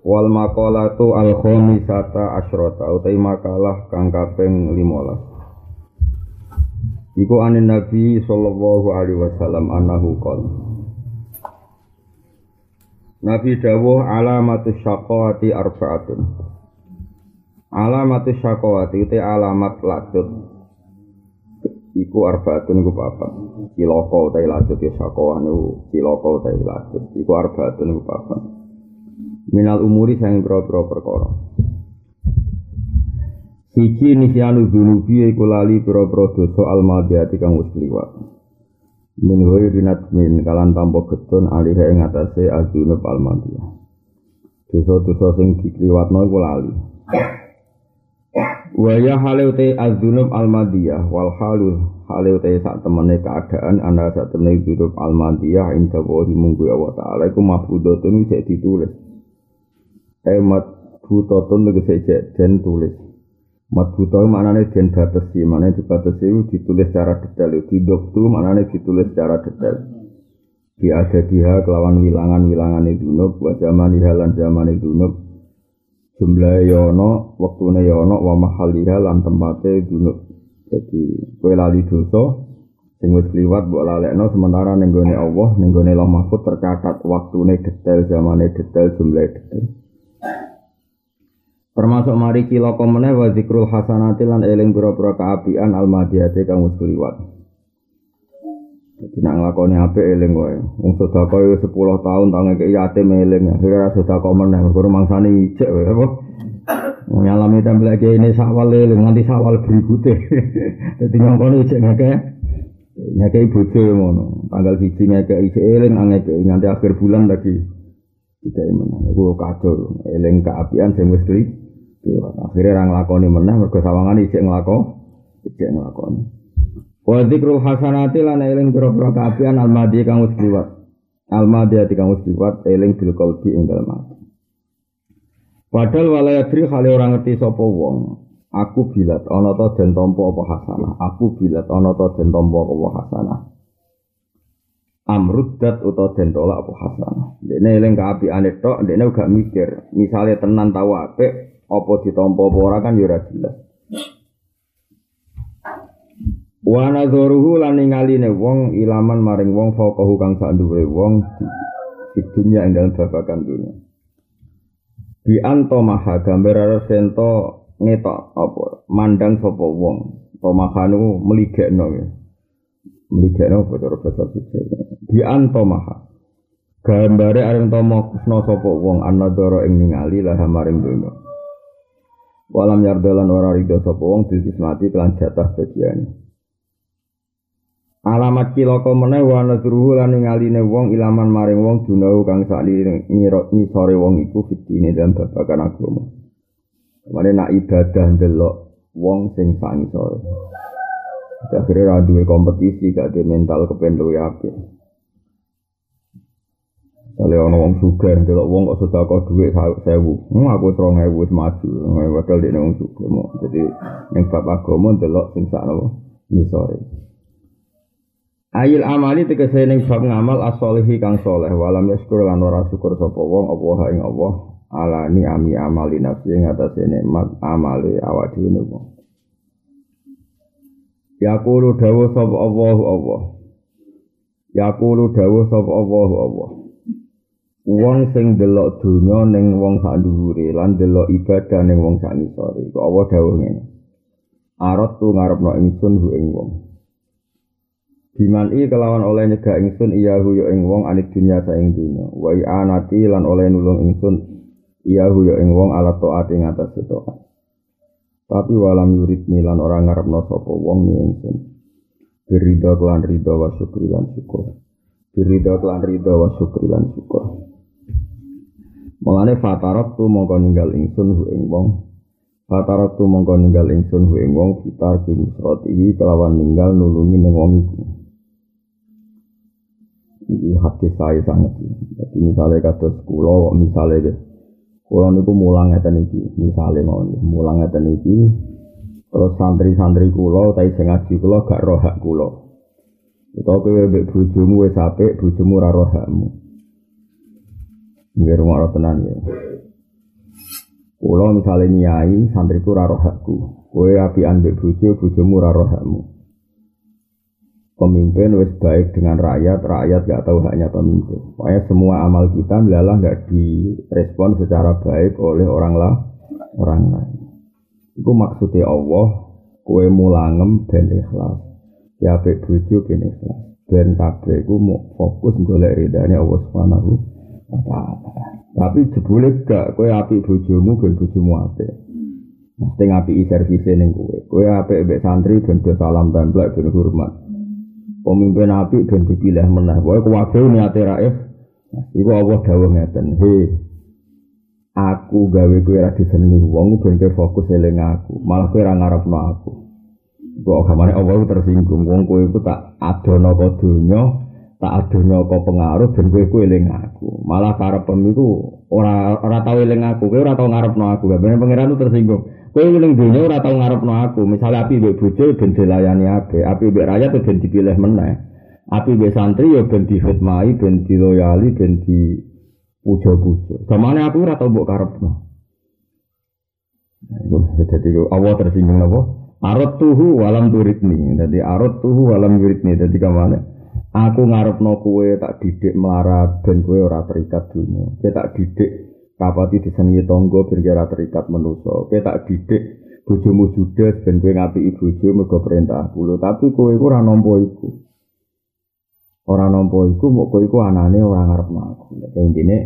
Wal maqalatu al khamisata asyrata utai makalah kang kaping 15. Iku anin Nabi sallallahu alaihi wasallam annahu qol. Nabi dawuh alamatus syaqawati arba'atun. Alamatus syaqawati utai alamat lacut. Iku arbaatun iku papat. Cilaka utai lacut ya syaqawah niku cilaka utai lacut. Iku arbaatun iku papat minal umuri sang pira-pira perkara. Siji nisyanu dunubi iku lali pira-pira dosa almadiyati kang wis kliwat. Min ghairi min kalan tanpa getun alih ing atase al-dunub almadiyah dosa-dosa sing dikliwatno iku lali. Wa ya halu te al-dunub almadiyah wal halu halu te sak temene keadaan ana sak temene dunub almadiyah inda wahi munggu Allah taala iku mahfudhatun wis ditulis emat butatun tegese cek den tulis. Mat buta maknane den batesi maknane dibatesi ditulis secara detail. Di doktu maknane ditulis secara detail. Di ada dia kelawan wilangan-wilangan itu dunub wa zaman halan zaman dunub jumlah yono waktune yono wa mahaliha lan tempate dunub jadi kue lali dosa sing wis kliwat mbok lalekno sementara ning gone Allah ning gone Allah Mahfud tercatat waktune detail zamane detail jumlah detail Termasuk mari kila komene wa zikrul hasanati lan eling pira-pira kaapian almadiyate kang wis kliwat. Dadi nak nglakoni apik eling wae. Wong wis 10 tahun tang ngekek yatim eling, akhire sedekah meneh mergo mangsane ijek wae apa. Nyalami ini sawal eling nganti sawal berikutnya. Dadi nyongkone ijek ngekek ngekek bojo ngono. Tanggal 1 ngekek ijek eling nganti akhir bulan lagi. Tidak menang, itu kacau. Eling keapian sing wis. Akhirnya orang lakoni meneh mergo sawangan ijek nglako, ijek nglakoni. Wa dzikrul hasanati lan eling pira-pira kaapian almadi kang wis liwat. Almadi ati kang wis liwat eling bil qalbi ing dalem ati. Padahal walayadri hale ora ngerti sapa wong. Aku bilat ana ta den tampa apa hasanah. Aku bilat ana ta den tampa apa hasanah. Amruddat utawa den tolak apa hasanah. Dene eling kaapiane tok, dene gak mikir. Misale tenan tau apik, apa ditampa apa ora kan ya ora jelas. Wa nadzuruhu lan ningaline wong ilaman maring wong faqahu kang sak wong di dunya ing dalem babagan dunya. Bi anto maha gambar sento ngetok apa mandang sapa wong tomahanu meligekno ya. Meligekno apa cara bahasa Bi anto maha gambare areng tomo kusno sapa wong anadara ing ningali lah maring dunya. Walam yardalan ora ridho sapa wong dismati kelan jatah bagian. Alamat kilaka meneh wa nadruhu lan ngaline wong ilaman maring wong dunau kang sakli ngisore wong iku fitine dalam babagan agama. Kemarin nak ibadah ndelok wong sing sak ngisore. Akhirnya ra kompetisi gak de mental kepen luwe. Kali ana wong sugih delok wong kok sedekah dhuwit 1000. Hmm, aku 2000 wis maju. Padahal dene wong sugih mo. Jadi ning bab agama delok sing sakno nisore. Ayil amali tegese ning bab ngamal as-solihi kang saleh walam yaskur lan ora syukur sapa wong apa ing Allah ala ni ami amali nafsi ing atase nikmat amali awak dhewe wong. Yaqulu dawuh sapa Allah Allah. Yaqulu dawuh sapa Allah Allah. Wong sing delok donya ning wong sak dhuwure lan delok ibadah ning wong sak ngisore. Kok apa dawuh ngene? Arot tu ngarepno ingsun hu ing wong. Biman i kelawan oleh nyegah ingsun iya hu yo ing wong anit dunya saing dunya. Wa anati lan oleh nulung ingsun iya hu yo ing wong ala taat ing atas taat tapi walam yurid lan ora ngarepno sapa wong ni ingsun. Berida kelan rida wa syukri lan syukur. Berida kelan rida wa syukri lan syukur Mulane fatarat tu mongko ninggal ingsun hu ing wong. Fatarat tu mongko ninggal ingsun hu ing wong fitar ki nusratihi kelawan ninggal nulungi ning wong iku. Iki hati saya sangat. Jadi misalnya kados kula kok misalnya. Kula niku mulang ngeten iki, misale mawon mulang ngeten iki terus santri-santri kula utawi sing ngaji kula gak roh hak kula. Utawa kowe mbek bojomu wis apik, bojomu ora roh hakmu. Nggih rumah tenan ya. Kula misale nyai santriku ora roh hakku. Kowe apian mbek bojo, bojomu hakmu. Pemimpin wis baik dengan rakyat, rakyat gak tahu haknya pemimpin. Pokoknya semua amal kita adalah gak direspon secara baik oleh orang lah, orang lain. Iku maksudnya Allah, kue mulangem ben ikhlas. Ya apik bojo ben ikhlas. Ben kabeh mau fokus golek ridane Allah Subhanahu. Tapi jebule gak kowe apik bojomu ben bojomu apik. Mesti ngapi servise ning kowe. Kowe apik mbek santri ben do salam templek ben hormat. Pemimpin api ben dipilih menah. Pokoke kuwabe niate raif. Iku Allah dawuh ngeten. He, aku gawe kowe ora disenengi wong ben kowe fokus eling aku. Malah kowe ora ngarepno aku. Kok agamane Allah tersinggung wong kowe iku tak adono ka donya, tak adono ka pengaruh ben kowe kowe eling aku. Malah karepem iku ora ora tau eling aku, kowe ora tau ngarepno aku. Gamane pangeran tersinggung. Kowe ning dunya ora tau ngarepno aku. Misale api mbek bojo ben dilayani ape, api mbek rakyat ben dipilih meneh. Api mbek santri ya ben dihormati, ben diloyali, ben di puja-puja. Gamane aku ora tau mbok karepno. Iku dadi Allah tersinggung napa? Arot tuhu walam turitni. Dadi arot tuhu walam yuritni. Dadi kamane? Aku ngarepno kowe tak didik melarat ben kowe ora terikat dunia. Kowe tak didik kapati disenengi tangga ben ora terikat manusa. Kowe tak didik bojomu judes ben kowe ngapiki bojo mergo perintah kula, tapi kowe iku ora nampa iku. Ora nampa iku mok kowe iku anane ora ngarepno aku. Nek intine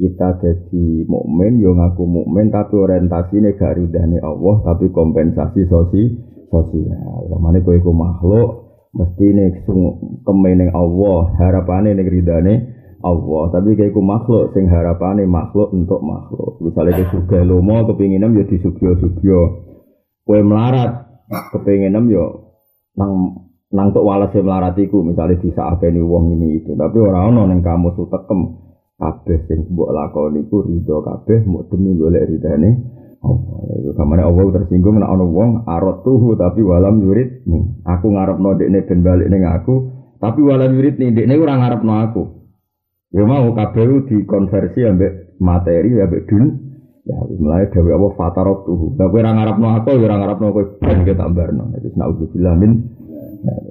kita jadi mukmin yo ngaku mukmin tapi orientasine gak ridane Allah tapi kompensasi sosi sosial. Lamane kowe iku makhluk mesti nek kemening Allah harapane nek ridane Allah, tapi kayak ku makhluk sing harapane makhluk untuk makhluk. Misalnya ke surga lomo kepinginan ya di subyo subyo. Kue melarat kepinginan ya nang nang tok walase melaratiku misalnya di saat ini wong ini itu. Tapi orang ono neng kamu su tekem kabeh sing mbok lakoni ku ridho kabeh mau demi golek ridane Allah. Iku kamane Allah tersinggung nek ana wong arot tuhu tapi walam yurid nih. Aku ngarepno dekne ben balik ning aku, tapi walam yurid nih dekne ora ngarepno aku. Ya mau kabeh dikonversi ambek materi ambek dun. Ya mulai dewe apa fatarot tuh. Lah kowe ora ngarepno aku ya ora ngarepno kowe ben kita tambarno. Wis naudzubillah min.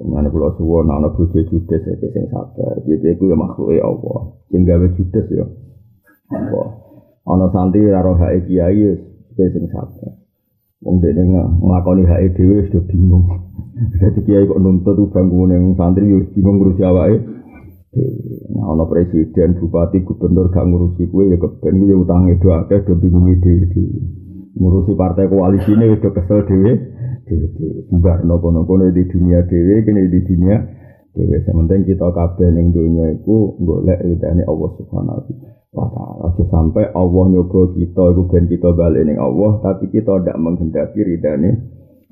Mana pulau suwon ana bojo judes ya sing sabar. Gitu iku ya makhluke Allah. Sing gawe judes ya. Allah. Ana santri ora roh hake kiai ya sing sabar. Wong dene nglakoni hake dhewe wis bingung. Dadi kiai kok nuntut bangku ning santri yo bingung ngurusi awake. Nah, ana presiden, bupati, gubernur gak ngurusi kue ya keben ya utange do akeh do bingung dhewe Ngurusi partai koalisi ini udah kesel dhewe dhewe Barno kono-kono di dunia dhewe kene di dunia dhewe sementing kita kabeh ning donya iku golek ridane Allah Subhanahu wa taala. Aja sampai Allah nyoba kita iku ben kita balik ning Allah tapi kita tidak menghendaki ridane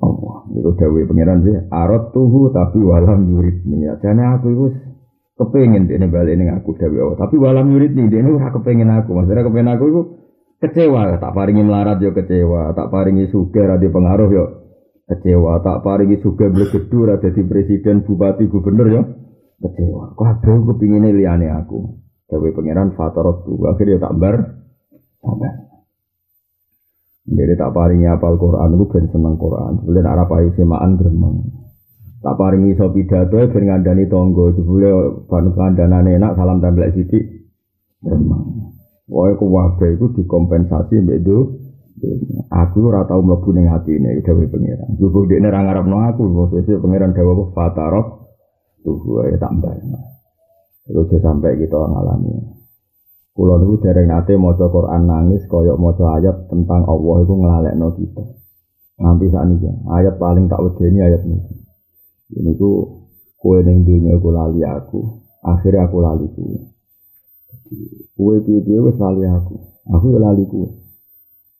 Allah. Iku dawuhe pangeran sih arot tuhu tapi walam yuridni. Ya jane aku iku kepengen dia balik ning aku dewi Allah. Tapi walam yurid nih dia ora kepengen aku. Maksudnya kepengen aku itu kecewa. Tak paringi melarat yo kecewa. Tak paringi suge radio pengaruh yo kecewa. Tak paringi suge blegedu ada di presiden, bupati, gubernur yo kecewa. Kok ada kepingin liane aku. Dewi pangeran fatarot tuh. Akhirnya tak bar. Sabar. Jadi tak paringi apal Quran, aku ben seneng Quran. Sebenarnya Arab ayu semaan gremeng. Tak paringi iso pidato ben ngandani tangga jebule ban kandhanane enak salam tempel sithik. Remang. Wae ku wae iku dikompensasi mbek do. Aku ora tau mlebu ning atine dhewe pangeran. Jupuk dekne ra ngarepno aku, sesuk pangeran dawuh fatarok tuh wae tak mbarno. Iku sampai kita ngalami. Kulo niku dereng nate maca Quran nangis kaya maca ayat tentang Allah iku nglalekno kita. Nanti saat ini ayat paling tak wedeni ayat ini. Ini ku kue neng dunia aku lali aku, akhirnya aku lali kue. Kue piye wes lali aku. Aku ya lali kuwe.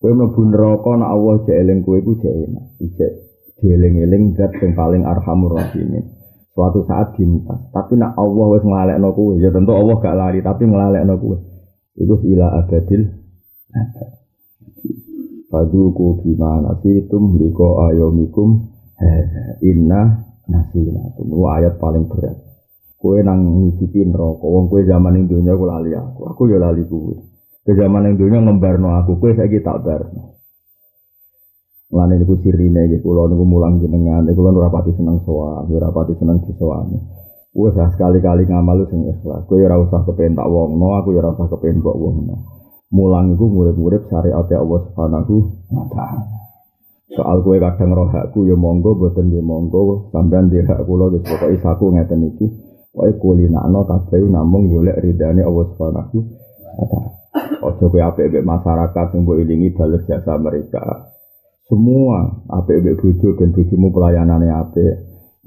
Kowe mlebu neraka nek Allah jek eling kowe iku jek enak. Ijek dieling-eling zat sing paling arhamur rahimin. Suatu saat dintas. Tapi nak Allah wis nglalekno kowe, ya tentu Allah gak lari tapi nglalekno kowe. Iku ila abadil abad. Faduku bima nasitum liko ayomikum inna nasinatum. Itu ayat paling berat. Kue nang ngicipi neraka. Wong kue zaman ning dunya aku lali aku. Aku ya lali kue. Ke zaman ning dunya ngembarno aku. Kue saiki tak barno. Mulane niku sirine iki kula niku mulang jenengan. Kula ora pati seneng sowan, ora pati seneng disowani. Wes sekali-kali ngamal sing ikhlas. Kowe ora usah kepen tak wongno, aku ya ora usah kepen kok wongno mulang iku murid-murid syariat Allah Subhanahu wa taala. Soal kue kadang roh hakku ya monggo boten ya monggo sampean di hak kula wis pokoke isaku ngeten iki. Pokoke kulinakno kabeh namung golek ridane Allah Subhanahu wa taala. Ojo kowe apik masyarakat sing mbok ilingi bales jasa mereka. Semua apik mbek bojo ben bojomu pelayanane apik.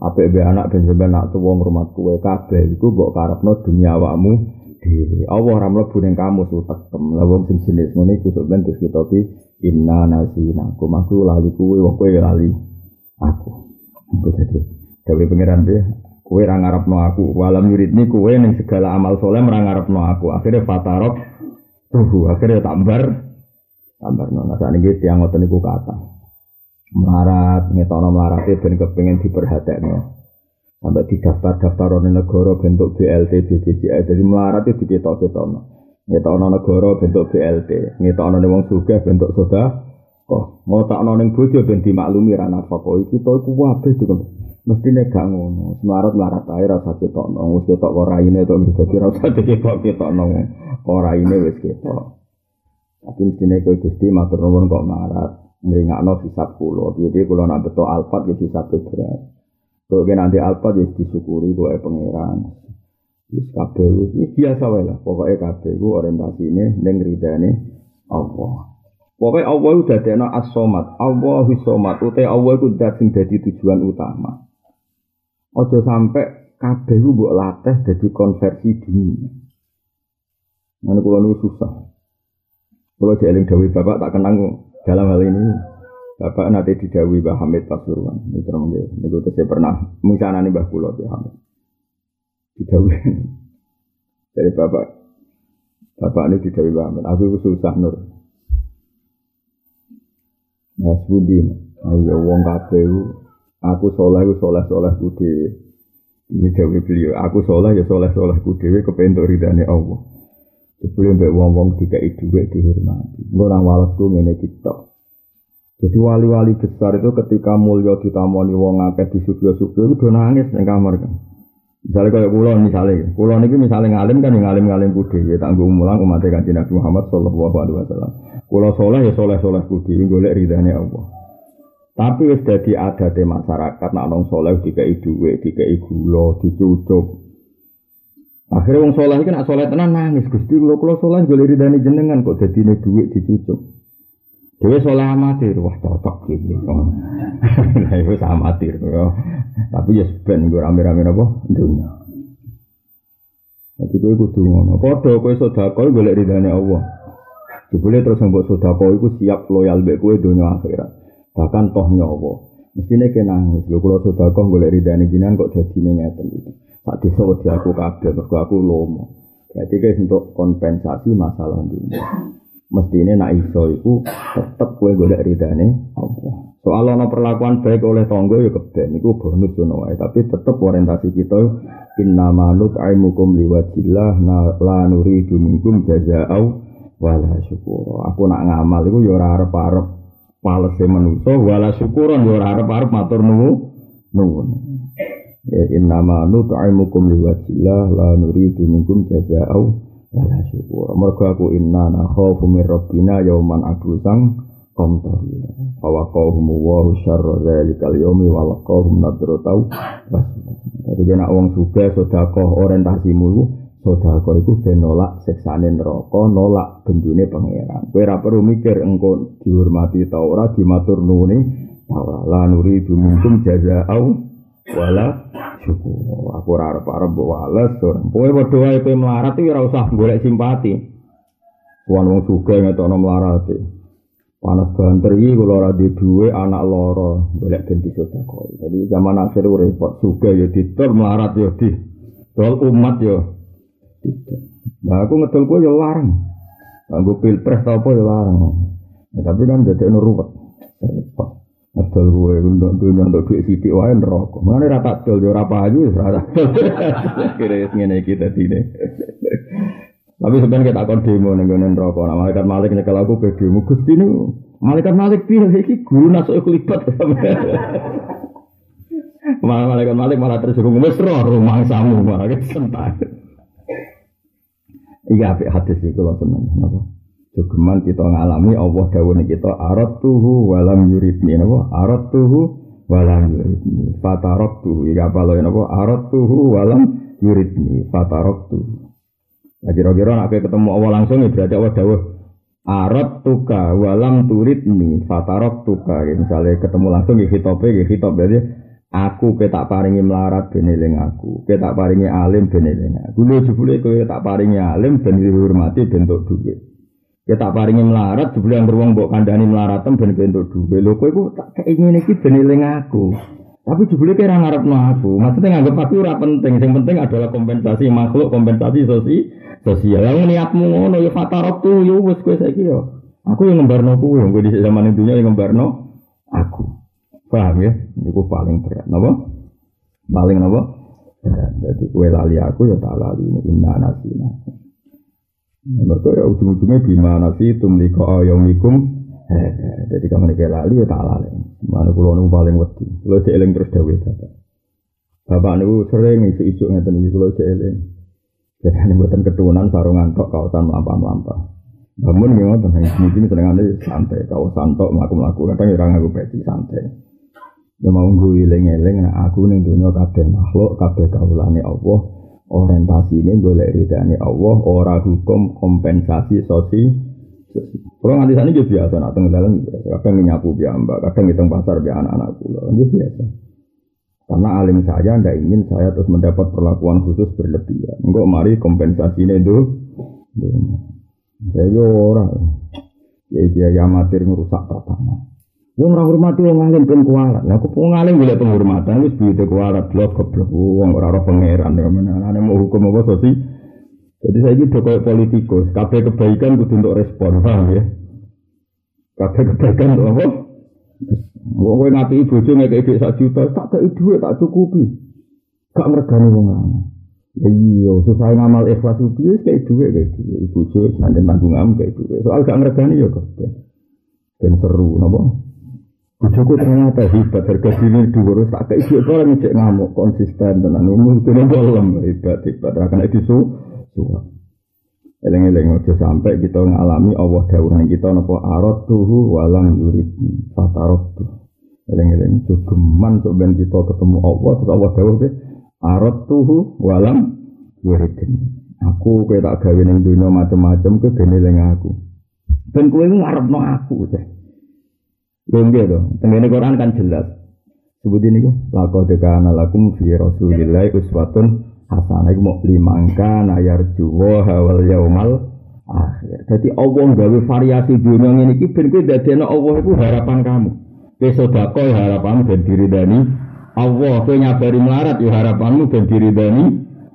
Apik anak ben sampean nak tuwa ngrumat kowe kabeh iku mbok karepno dunia awakmu dhewe. Allah ora mlebu ning kamu sutekem. Lah wong sing jenis ngene iku sok ben dikitopi inna nasina. Aku lali kuwe wong kowe lali aku. Engko dadi dewe pangeran piye? Kowe ora ngarepno aku. Walam yuridni kowe ning segala amal soleh ora ngarepno aku. Akhirnya fatarok tuh akhirnya tambar tambar nona saat ini tiang ngoten iku kata melarat ngetono melarate ben kepengin diperhatekno sampai di daftar-daftar negara bentuk BLT, BPJS, jadi melarat itu diketok-ketokno. Ngetokno negara bentuk BLT, ngetokno ning wong sugih bentuk soda. Kok ngotakno ning bojo ben dimaklumi ra nafkah iki to iku kabeh itu mestine gak ngono. Melarat melarat ae ra usah ketokno, wis ketok kok raine to dadi ra usah diketok-ketokno. Kok raine wis ketok. Tapi mestine kowe Gusti matur nuwun kok melarat. Ngringakno hisab kula. Piye-piye kula nak beto alfat ya hisab berat. Kau nanti alfa jadi disyukuri kau pangeran. Wis kabeh ini biasa wae lah. Pokoke kabeh iku orientasine ning ridane Allah. Pokoknya Allah itu dadekno as-somat. Allah somat. Utai Allah itu dat sing dadi tujuan utama. Ojo sampai kabeh itu mbok latih dadi konversi dunia. Mana kalau nu susah. Kalau jeling Dawi Bapak tak kenang dalam hal ini. Bapak nanti didawi Mbah Hamid Pasuruan. Ini terang ya. Ini gue saya pernah misalnya nih Mbah Pulau ya Hamid. Didawi. Dari Bapak. Bapak ini didawi Mbah Hamid. Aku itu susah nur. Mas Budi. Ayo wong kabeh Aku soleh, aku soleh budi. Ini dawi beliau. Aku soleh ya soleh budi. Kepentuk ridhani Allah. Sebelum mbak wong-wong dikai duit dihormati. Nggak walas gue ngene kita. Jadi wali-wali besar itu ketika mulia ditamoni wong akeh di subyo-subyo itu udah nangis yang kamar kan. Misalnya kayak kulon misalnya, kulon ini misalnya ngalim kan ngalim-ngalim kudi, ya tanggung mulang umat kanjeng Nabi Muhammad Sallallahu Alaihi Wasallam. Kulo soleh ya soleh soleh kudi, golek ridhani Allah. Tapi wis dadi adate masyarakat nak nong soleh dikai duit, dikai gula, dicucuk. Akhirnya wong soleh kan soleh tenan nangis, gusti kulo kulo soleh golek ridhani jenengan kok dadi duit dicucuk. Dewe soleh amatir, wah cocok gitu. Nah itu amatir, tapi ya sebenarnya gue rame-rame apa dunia. Jadi gue kudu gue sodako gue lihat ridhani Allah. Jebule terus buat sodako itu siap loyal be gue dunia akhirat. Bahkan toh nyawa. Mestinya kena nangis. Gue kalau sodako gue lihat ridhani jinan kok jadi ngeten itu. Tak disebut aku kabel, mergo aku lomo. Berarti guys untuk kompensasi masalah dunia mestine nak iso iku tetep kowe golek ridane Allah. Soal ana perlakuan baik oleh tonggo ya keben iku bonus ngono wae, tapi tetep orientasi kita inna manut aimukum liwajillah la nuridu minkum jazaa'u wala syukur. Aku nak ngamal iku ya ora arep-arep palese manusa wala syukuran ya ora arep-arep matur nuwun. Ya inna manut aimukum liwajillah la nuridu minkum jazaa'u wala syukur. Mergo aku inna nakhafu min rabbina yauman abusang qamtarina. Fa qawhum wa syarra dzalikal yaumi wa laqahum nadratau Jadi kena wong suga sedekah orientasimu sedekah iku ben nolak siksane neraka, nolak bendune pangeran. Kowe ora perlu mikir engko dihormati ta ora dimatur nuwuni ta ora. La nuridu minkum jazaa'u wala syukur. Aku ora arep-arep mbok wales, kowe padha wae kowe melarat iki ora usah golek simpati. Wong wong sugih ngetokno mlarate. Panas banter iki kula ora di anak loro, golek ben disedekoi. Jadi zaman akhir repot sugih ya didol melarat ya di dol umat ya. Didol. Nah aku ngedol kuwi ya larang. Kanggo pilpres ta apa ya larang. Ya, tapi kan dadekno ruwet. Repot. Ngedol kuwi untuk dunya untuk duit sithik wae neraka. Mulane ra tak dol ya ora payu wis ora. Kira ngene iki dadine. Tapi sebenarnya kita akan demo nih gue neraka. Nah, malaikat malik nyekel aku ke demo. Gusti ini malaikat malik piye iki guru nasuk kelipat. malah malaikat malik malah tersinggung roh rumah samu malah sentak. Iya apik hadis iki kula seneng. Napa? Jogeman kita ngalami Allah dawuh kita arat tuhu walam yuridni napa? Arat tuhu walam yuridni. Iya apa lho napa? Arat tuhu walam yuridni. Fatarok tuhu. Nah kira-kira nak ketemu Allah langsung ya berarti Allah dawuh Arab tuka walam turid ni fatarok tuka ya, misalnya ketemu langsung ya hitope ya hitop berarti aku ke tak paringi melarat beneling aku ke tak paringi alim beneling aku lu jebule ke tak paringi alim ben dihormati bentuk duit ke tak paringi melarat jebule yang beruang mbok kandani melaratem ben bentuk duit lho kowe tak keinginan iki beneling aku tapi jebule kira ngarep aku. Maksudnya nganggap aku ora penting. Yang penting adalah kompensasi makhluk, kompensasi sosi, sosial. Yang niatmu ngono ya fatarok tuh yo wis kowe saiki yo. Aku yang ngembarno kuwi, yang di zaman dunia yang ngembarno aku. Paham ya? Iku paling berat. Napa? Paling napa? Berat. Jadi kue lali aku ya tak lali ini inna nasina. Mereka ya ujung-ujungnya bima nasi tumliko ayomikum Eh, jadi kamu nih lali ya tak lali. Mana pulau nu paling wedi. Pulau seeling terus dawe bapak. Bapak nu sering isu isu ngeten iki pulau seeling. Jadi ini buatan keturunan sarungan tok kawasan melampah. Bangun memang tentang mungkin senengan santai kawasan tok melaku melaku kadang orang aku peci santai. Ya mau gue eling eling nah aku nih dunia kabeh makhluk kabeh kaulane Allah orientasi ini golek ridane Allah ora hukum kompensasi sosial kalau nganti sana juga biasa, nak tengah dalam biasa. Kadang nyapu mbak, kadang ngitung pasar biar anak-anak pulau, ini biasa. Karena alim saya tidak ingin saya terus mendapat perlakuan khusus berlebihan. Enggak mari kompensasi ini itu. Saya orang, ya dia yang amatir ngerusak tatanan. Wong ora hormati wong alim ben kualat. Lah kok wong alim golek penghormatan wis duwite kualat blok goblok wong ora ora pangeran ya menane mau hukum apa sih jadi saya ini kayak politikus, kabeh kebaikan kudu untuk respon, paham ya? Kabeh kebaikan untuk apa? Wong kowe ngapi bojo ngekek dhuwit sak juta, tak kei dhuwit tak cukupi. Gak ngregani wong lanang. Ya iya, susah ngamal ikhlas piye kei dhuwit kei dhuwit. Bojo nanti tanggung am kei dhuwit. Soal gak ngregani ya kok. Ben seru napa? Bojoku ternyata hebat, harga diri dua tak kei dhuwit orang ngecek ngamuk konsisten tenan. Umur itu bolong hebat hebat. Akan itu suwak. Eleng-eleng aja sampai kita ngalami Allah dawuhan kita napa arad tuhu walang yurid fatarot tuh. Eleng-eleng geman sok ben kita ketemu Allah terus Allah dawuh ke arad tuhu walang yurid. Aku kowe tak gawe ning dunya macam-macam ke eling aku. Ben kowe ngarepno aku teh. Lho nggih to, tengene Quran kan jelas. Sebut ini kok laqad kana lakum fi rasulillahi uswatun hasanah iku mau limangka nayar juwa hawal yaumal akhir. Jadi Allah gawe variasi dunia ini iki ben kowe dadekno Allah iku harapan kamu. Kowe sedekah ya harapanmu ben diridani Allah, kowe nyabari melarat ya harapanmu ben diridani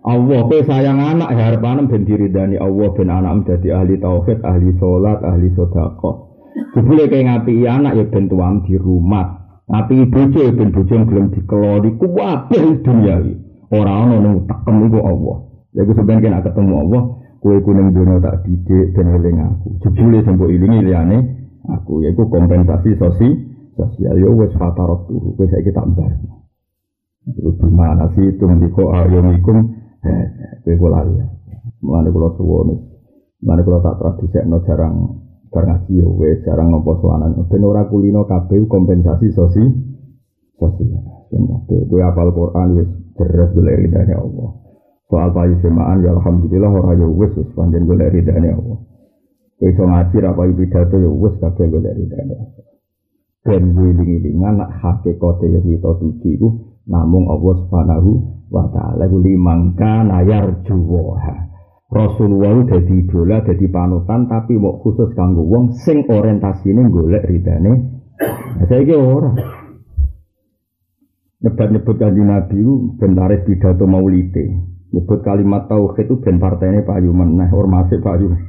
Allah, kowe sayang anak ya harapanmu ben diridani Allah ben anakmu dadi ahli tauhid, ahli salat, ahli sedekah. Jebule kowe ngapi anak ya ben tuam di rumah. Ngapi bojo ya ben bojo gelem dikelori kuwabeh dunia iki. Orang ono tekem iku Allah. Ya gue sebenarnya kena ketemu Allah, kue kuning dunia tak didik dan eling aku. Jebule sembuh ilingi liane aku. Ya gue kompensasi sosi sosial. Yo ya wes fatarot tuh, gue saya kita embar. Itu gimana sih itu mendiko ayomikum? Eh, gue gue lali ya. Mulane kula suwun. Mulane kula tak tradisi jarang bar ngaji yo wes jarang nopo suanan. Ben ora kulino kabeh kompensasi sosi sosial. Ben kabeh gue apal Quran wis Terus golek ridane Allah. Soal payu semaan ya alhamdulillah ora ya wis wis panjen golek ridane Allah. Kowe iso ngaji ra payu pidato ya wis kabeh golek ridane Allah. Dan wiling-wilingan nak hakikate kita tuju iku namung Allah Subhanahu wa taala iku limangka nayar juwaha. Rasulullah dadi idola, dadi panutan tapi mau khusus kanggo wong sing orientasine golek ridane. Nah, saiki ora. Nyebut-nyebut kanjeng Nabi ku ben pidato maulide. Nyebut kalimat tauhid itu ben partainya payu meneh, ormase payu.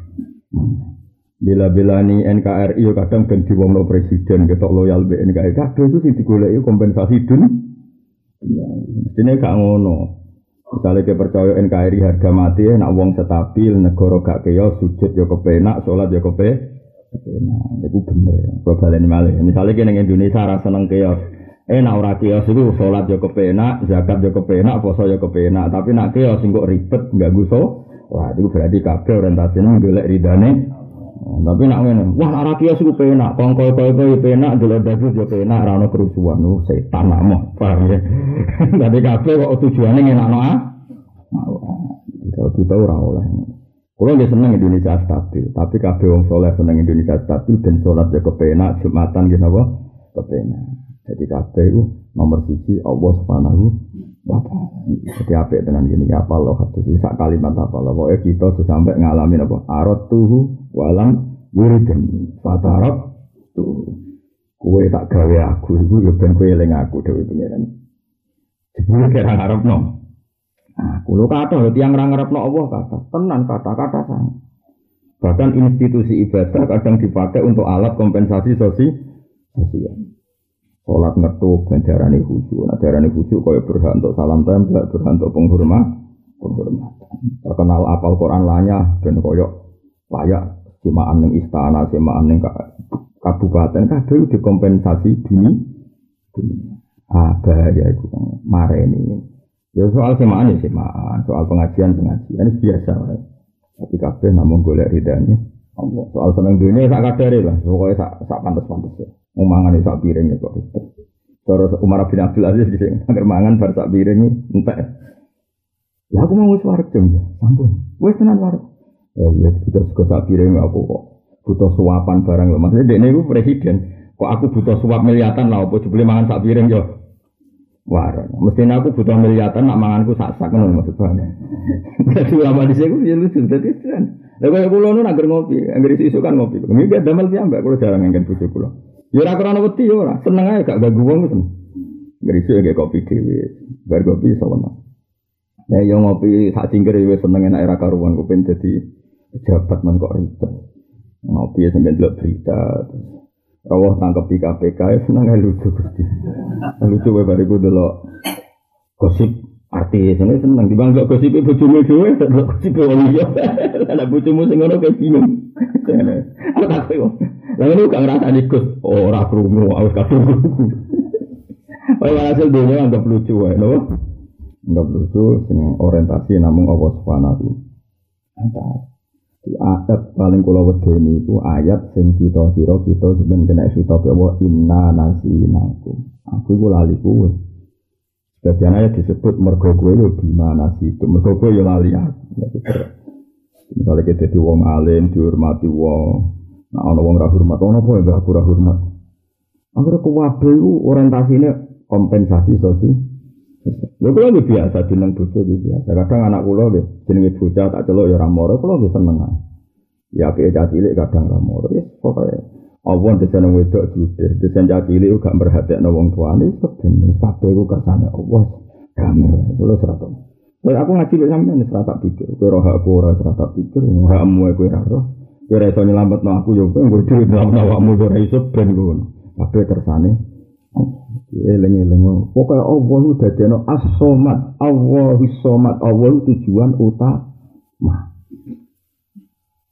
Bila-bila ini NKRI yo kadang ben diwongno presiden ketok loyal be NKRI. Itu sing digoleki kompensasi dun. Ya, mestine gak ngono. Misalnya percaya NKRI harga mati, nak wong stabil, negara gak kaya, sujud ya kepenak, sholat ya kepe, kepenak. Itu bener. Kalau ini malah. Misalnya kita Indonesia rasa seneng kaya, eh nak ora kios itu sholat ya kepenak, zakat ya kepenak, poso ya kepenak. Tapi nak kios kok ribet, nggak guso. Wah itu berarti kabel orientasinya golek ridane. Tapi nak ngene, wah nak ora kios iku penak, kongko koyo koyo penak, delok daging yo penak, ora ono kerusuhan. Nu setan nak paham ya. Tapi kabeh kok tujuane ngenakno ah. Kalau kita ora oleh. Kalau dia seneng Indonesia stabil, tapi kabeh wong soleh seneng Indonesia stabil dan sholat ya kepenak, jumatan gitu apa? Kepenak. Jadi kabeh itu nomor siji Allah subhanahu wa ta'ala. Jadi apik dengan gini ya apa loh hadis sak kalimat apa loh. Pokoknya kita sampai ngalamin apa? Arot tuhu walang yurideni. Fatarot tuh. Kue tak gawe aku, itu ya ben kue eling aku dewi pengiran. Jebule kira ngarep no. Nah, kulo kata, tiang ngarep no Allah kata, tenan kata-kata sang. Bahkan institusi ibadah kadang dipakai untuk alat kompensasi sosial. Sholat ngetuk dan darani khusyuk. Nah darani khusyuk kaya berhak untuk salam tempel, berhak untuk penghormat, penghormatan. Terkenal apal Quran lanya dan koyok layak semaan ning istana, semaan ning kabupaten kabeh dikompensasi dini. dunia. Ah bahaya itu kan mareni. Ya soal semaan ya semaan, soal pengajian pengajian biasa. Tapi kabeh namun golek ridane Allah. Soal seneng dunia sak kadare lah, pokoknya sak sak pantes-pantes. Mau mangan sak piring ya kok. Terus Umar bin Abdul Aziz di sini, agar mangan bar sak piring entek. Ya aku mau wis wareg jam ya, sampun. Wis tenan wareg. Ya iya butuh sego sak piring aku kok. Butuh suapan barang lho. Maksudnya dekne iku presiden. Kok aku butuh suap miliatan lah apa jebule mangan sak piring yo. Warang. Mestinya aku butuh miliatan nak manganku sak sak ngono maksud. Dadi ulama di sini ya lucu dadi kan. Lah kaya kula nu anggar ngopi, anggar isu kan ngopi. Gak damel piyambak kula jarang ngengken bojo kula. Ya ora krana wedi ya seneng ae gak ganggu wong seneng. Ngrisu ya kopi dhewe. Bar kopi iso. Ya ngopi sak cingkir ya seneng enak era karuan kupen dadi pejabat man kok ribet. Ngopi ya sampe delok berita Rawah tangkep di KPK ya seneng ae lucu. Lucu wae bariku delok gosip artis ini seneng di bangga gosip bojomu dhewe delok gosip wong liya. Lah bojomu sing ngono kayak bingung. Aku tak kok. Lalu lu gak ngerasa ikut, oh ora krungu, harus kabur. Oh, hasil dunia anggap lucu wae, lho. Anggap lucu, sing orientasi namung Allah Subhanahu Ayat paling kula wedeni itu ayat sing kita kira kita sebenarnya kena kita bahwa inna nasinakum. Aku iku lali kuwe. Sebagian ayat disebut mergo kowe yo gimana sih itu mergo kowe yo lali aku. Misalnya kita di wong alim dihormati wong Nah, ono wong ra hormat, ono apa ya aku ra hormat. Akhirnya kuwabe itu orientasinya kompensasi sosial. Lha kula nggih biasa jeneng bojo nggih biasa. Kadang anak kula nggih jenenge bocah tak celuk ya ora moro, kula nggih seneng. Ya apike cah cilik kadang ra moro. Ya pokoke Allah desain wedok jude, desain cah cilik gak merhatekno wong tuane keben kabeh ku kersane Allah. Damai kula serata. Lha aku ngaji lek sampeyan serata pikir, kowe roh aku ora serata pikir, hakmu kowe ora roh. Kowe ora iso nyelametno aku yo kowe kowe dhewe nyelametno awakmu ora iso ben ngono. Kabeh kersane eling-eling pokoke Allah ku dadekno as-somat Allahu somat Allah tujuan utama.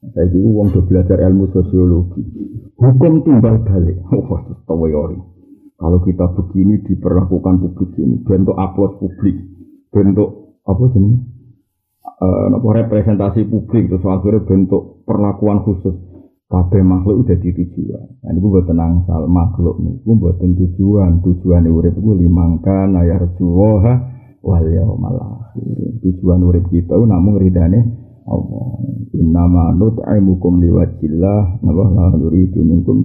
Saya ini uang udah belajar ilmu sosiologi. Hukum timbal balik. Wah tawayori kalau kita begini diperlakukan publik ini bentuk aplaus publik bentuk apa jenis uh, representasi publik terus akhirnya bentuk perlakuan khusus kabeh makhluk udah di tujuan. Nah, ini gue tenang sal makhluk nih, gue buat tujuan. Tujuan urip gue limangkan ayar juwoha wal akhir. Tujuan urip kita namun ridane Allah. Inna ma nut'imukum liwajillah nabah la nuridu minkum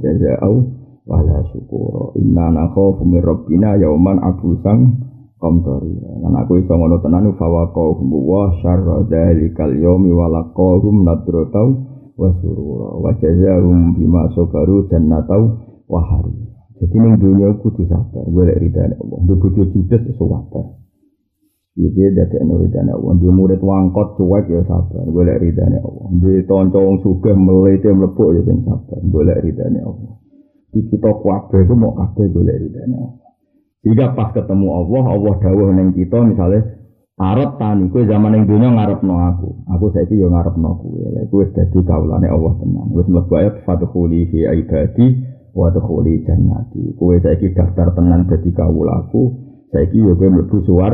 wala syukura. Inna nakhafu min rabbina yauman abusang kaum tori. Lan aku iso ngono tenan fawaqahum wa syarra dzalikal yaumi wa laqahum wa surura wa jazaahum bima sabaru jannatau wa. Jadi ning dunia kudu sabar, golek ridane Allah. Ndek bojo judes iso sabar. Iki dadi ridane Allah. Dia murid wangkot cuek ya sabar, golek ridane Allah. Dia tonco wong sugih melete mlebu ya sing sabar, golek ridane Allah. Di kita kuabe itu mau kabeh golek ridane Allah. Jika pas ketemu Allah, Allah dawuh ning kita misalnya Arab tani, kue zaman yang dunia ngarep no aku, aku saiki yo ngarep no kue, kue dadi kaulane Allah tenang, wes mlebu ayat fadkhuli fi ibadi wa dkhuli jannati, kue saiki daftar tenang dadi kaulaku, saiki yo kue mlebu suar.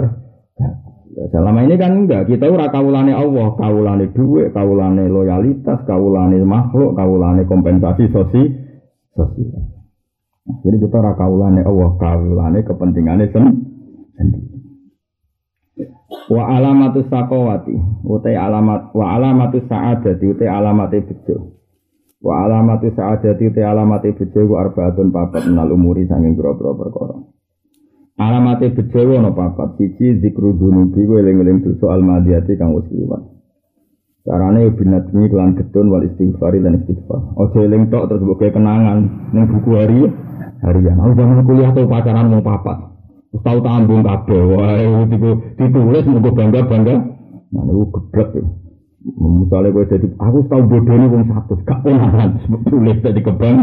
Selama ini kan enggak, kita ora kaulane Allah, kaulane duit, kaulane loyalitas, kaulane makhluk, kaulane kompensasi sosial. sosial. Jadi kita ora kaulane Allah, kaulane kepentingane sendiri. Wa alamatu sakowati, utai alamat wa alamatu sa'adati utai alamate bejo. Wa alamatu sa'adati utai alamate bejo ku arbaatun papat menal umuri sanging grobro perkara. Alamate bejo ono papat siji zikru dunubi ku eling-eling dosa almadiyati kang wis liwat. Carane binatmi kelan getun wal istighfari dan istighfar. Ojo eling tok terus mbok kenangan ning buku hari harian. Aku zaman kuliah tuh pacaran mau papat. Tahu tanggung kabeh. Wah, itu ditulis mau bangga bangga. Nah, itu gedek ya. Misalnya gue jadi, aku tahu bodoh ini wong satu, gak ponakan tulis jadi kebang.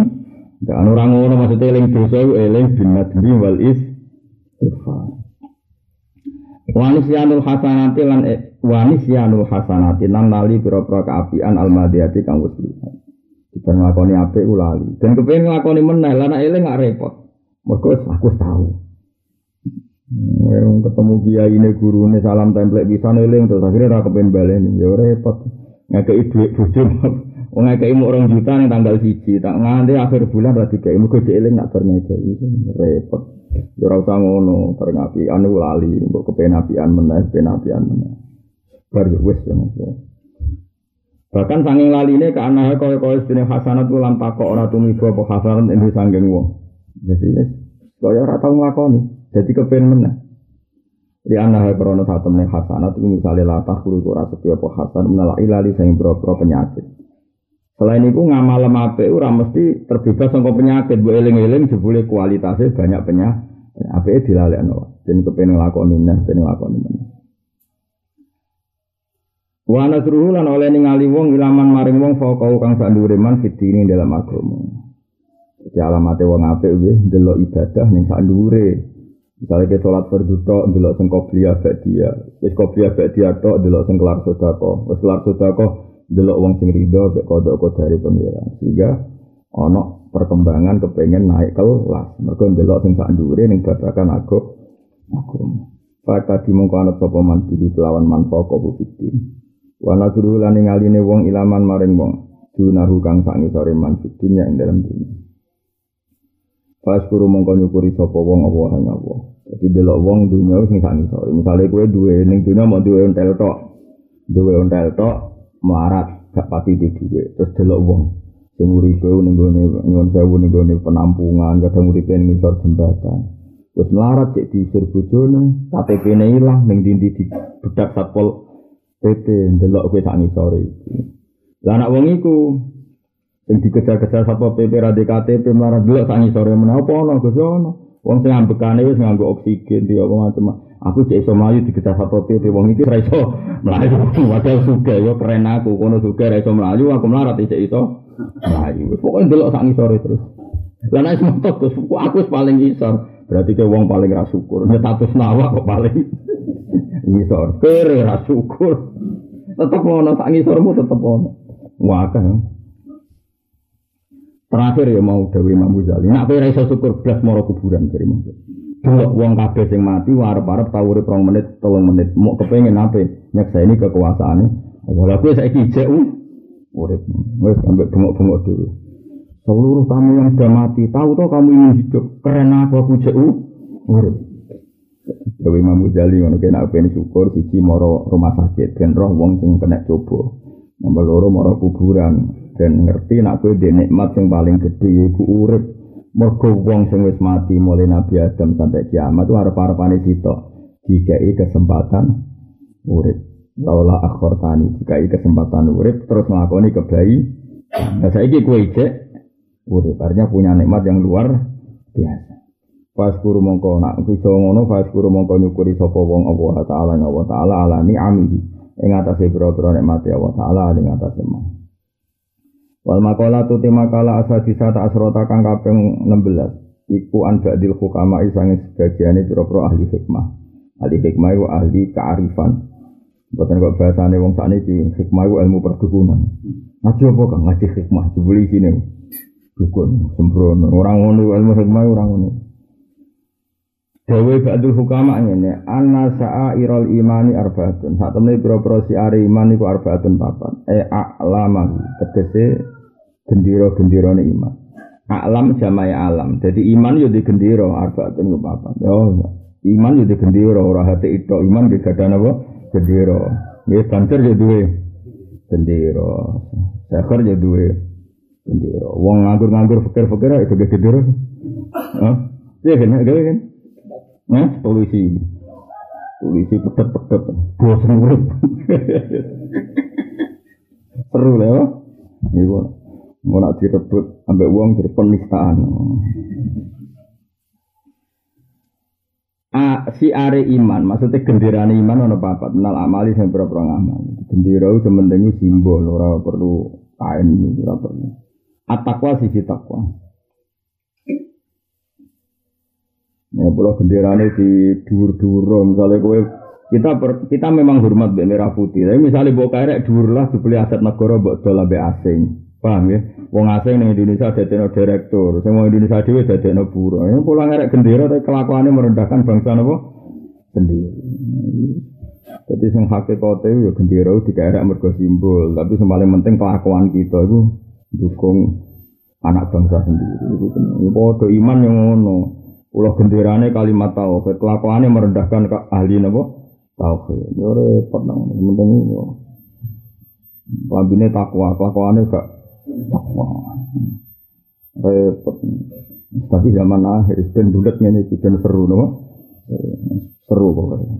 Gak orang ngono maksudnya eling dosa, eling binatri wal is. Wanisyanul hasanati lan wanisyanul hasanati lan lali pira-pira kaapian almadiyati kang wis. Kita nglakoni apik lali. Dan kepengin nglakoni meneh lan eling gak repot. Mergo aku tahu. Wong ketemu kiai ini guru ini salam template bisa neling terus akhirnya ra kepen baleni ya repot. Ngekei dhuwit bojo. Wong ngekei mu orang juta ning tanggal siji tak nganti akhir bulan ra dikei mergo cek eling nak repot. Ya ora usah ngono, anu lali mbok kepen apian meneh, kepen apian meneh. Bar wis ya Mas. Bahkan sanging laline ke anake kaya-kaya sedene hasanat lan takok ora tumiba apa hasanat ing sanging wong. Jadi kaya ora tau nglakoni, dadi kepen meneh. Di anak krono satu meneng hasanat itu misalnya latah kuru kura setiap hasan menolak ilali sing bro penyakit. Selain itu ngamal mape ora mesti terbebas sangka penyakit, bu eling-eling jebule kualitasnya banyak penyakit. Ape dilalekno. Dan kepen nglakoni neh, kepen nglakoni meneh. Wa nasruhu lan oleh ningali wong ilaman maring wong faqau kang sandure man fitini dalam agama. Jadi alamate wong apik kuwi ndelok ibadah ning sandure. Misalnya ke sholat fardu tok ndelok sing dia. Wis qobliyah dia tok ndelok sing kelar sedekah. Wis kelar sedekah ndelok wong sing rido mek kodok dari pengiran. Sehingga ana perkembangan kepengen naik kelas. Mergo ndelok sing sandure ning babakan agama. Agama. Faka dimongko ana sapa man pilih kelawan manfaat kau fitin. Wa nasruhu lan ngaline wong ilaman maring wong dunahu kang sak ngisore manfit dunya ing dalam dunya. Pas kuru mongko nyukuri sapa wong apa ing apa. Dadi delok wong dunya sing sak ngisore. Misale kowe duwe ning dunya mau duwe ontel tok. Duwe ontel tok melarat gak pati di duwe. Terus delok wong sing uripe ning gone nyuwun sewu ning gone penampungan, kadang uripe ning ngisor jembatan. Terus melarat cek diisir bojone, KTP-ne ilang ning dindi di bedak satpol PP ndelok kowe sak ngisore iki. Lah anak wong iku sing dikejar-kejar sapa PP ra KTP marah delok sak ngisore menapa apa ono Gus ono. Wong sing ambekane wis nganggo oksigen di apa macam. Aku cek iso mlayu dikejar sapa PP wong iki ra iso mlayu. Wadah yo keren aku kono suga ra iso mlayu aku melarat cek iso mlayu. Pokoke ndelok sak ngisore terus. Lah nek motor Gus aku paling isor. Berarti ke wong paling ra syukur. Nek status nawa kok paling ngisor. Kere ra syukur. Tetep ono sak ngisormu tetep ono. Wakah. Terakhir ya mau Dewi Imam Ghazali. Nek kowe iso syukur blas moro kuburan dari Imam Delok wong kabeh sing mati arep-arep tau urip 2 menit, 3 menit. Mau kepengin ape? Nyekseni kekuasaane. Wala kowe saiki jek urip. Wis ambek bengok-bengok dulu. Seluruh kamu yang sudah mati, tahu toh kamu ingin hidup. Keren apa aku jek urip. Dewi Imam Ghazali ngono kena ben syukur siji moro rumah sakit ben roh wong sing kena coba. Nomor loro moro kuburan dan ngerti nak kowe ndek nikmat sing paling gede iku urip. Mergo wong sing wis mati mulai Nabi Adam sampai kiamat itu arep-arepane sitok. dikai kesempatan urip. Laula akhortani dikai kesempatan urip terus nglakoni kebayi. Nah saiki kowe ijek urip artinya punya nikmat yang luar biasa. Pas guru mongko nak bisa ngono guru mongko nyukuri sapa wong Allah taala Allah taala ala ni'amihi ing atase pira-pira nikmate Allah taala ing atase mah. Wal makalah tu tema kala asal bisa tak asrota kang kaping 16 iku an ba'dil hukama isange sebagiane pira-pira ahli hikmah. Ahli hikmah itu ahli kearifan. Bukan kok bahasane wong sakniki hikmah itu ilmu perdukunan. Ngaji apa kang ngaji hikmah dibeli sini. Dukun sembrono orang ngono ilmu hikmah orang ngono. Dewi ba'dul hukama ngene, anna sa'a irol imani arbaatun. Saat temen pira-pira siare iman iku arbaatun papat. E a'lama tegese gendira-gendirane iman. A'lam jamae alam. Jadi iman yo di gendira arbaatun ku papat. Yo iman yo di gendira ora hati itu iman di gadan apa? Gendira. Nggih banter yo duwe gendira. Sakar yo duwe gendira. Wong nganggur-nganggur fikir-fikir itu gendira. Hah? Iya kan, kan? Eh, polisi. Polisi pedet-pedet. Bosan urip. Seru lah ya. Iku mau nak direbut ambek uang jadi penistaan. A, si are iman, maksudnya gendirane iman ono papat, menal amali sing pira-pira ngamal. Gendera itu sementing simbol, ora perlu kain, ora perlu. At-taqwa sisi takwa. Ya pulau benderane di dhuwur-dhuwur misalnya kowe kita per, kita memang hormat mbek merah putih. Tapi misalnya bawa kerek dhuwur lah dibeli aset negara mbok dol ambek asing. Paham ya? Wong asing ning Indonesia dadekno direktur, sing wong Indonesia dhewe dadekno buruh. Ya pulang ngerek gendera tapi kelakuannya merendahkan bangsa napa? Sendiri. Jadi sing hakikate ya gendera dikerek mergo simbol, tapi paling penting kelakuan kita itu dukung anak bangsa sendiri. Itu kan padha iman yang ngono. Pulau genderane kalimat tauhid, kelakuannya merendahkan ke ahli napa? Tauhid. Ya repot nang penting yo. Lambine takwa, kelakuannya gak takwa. Repot. Tapi zaman akhir ben bulat ngene iki seru napa? Seru pokoknya.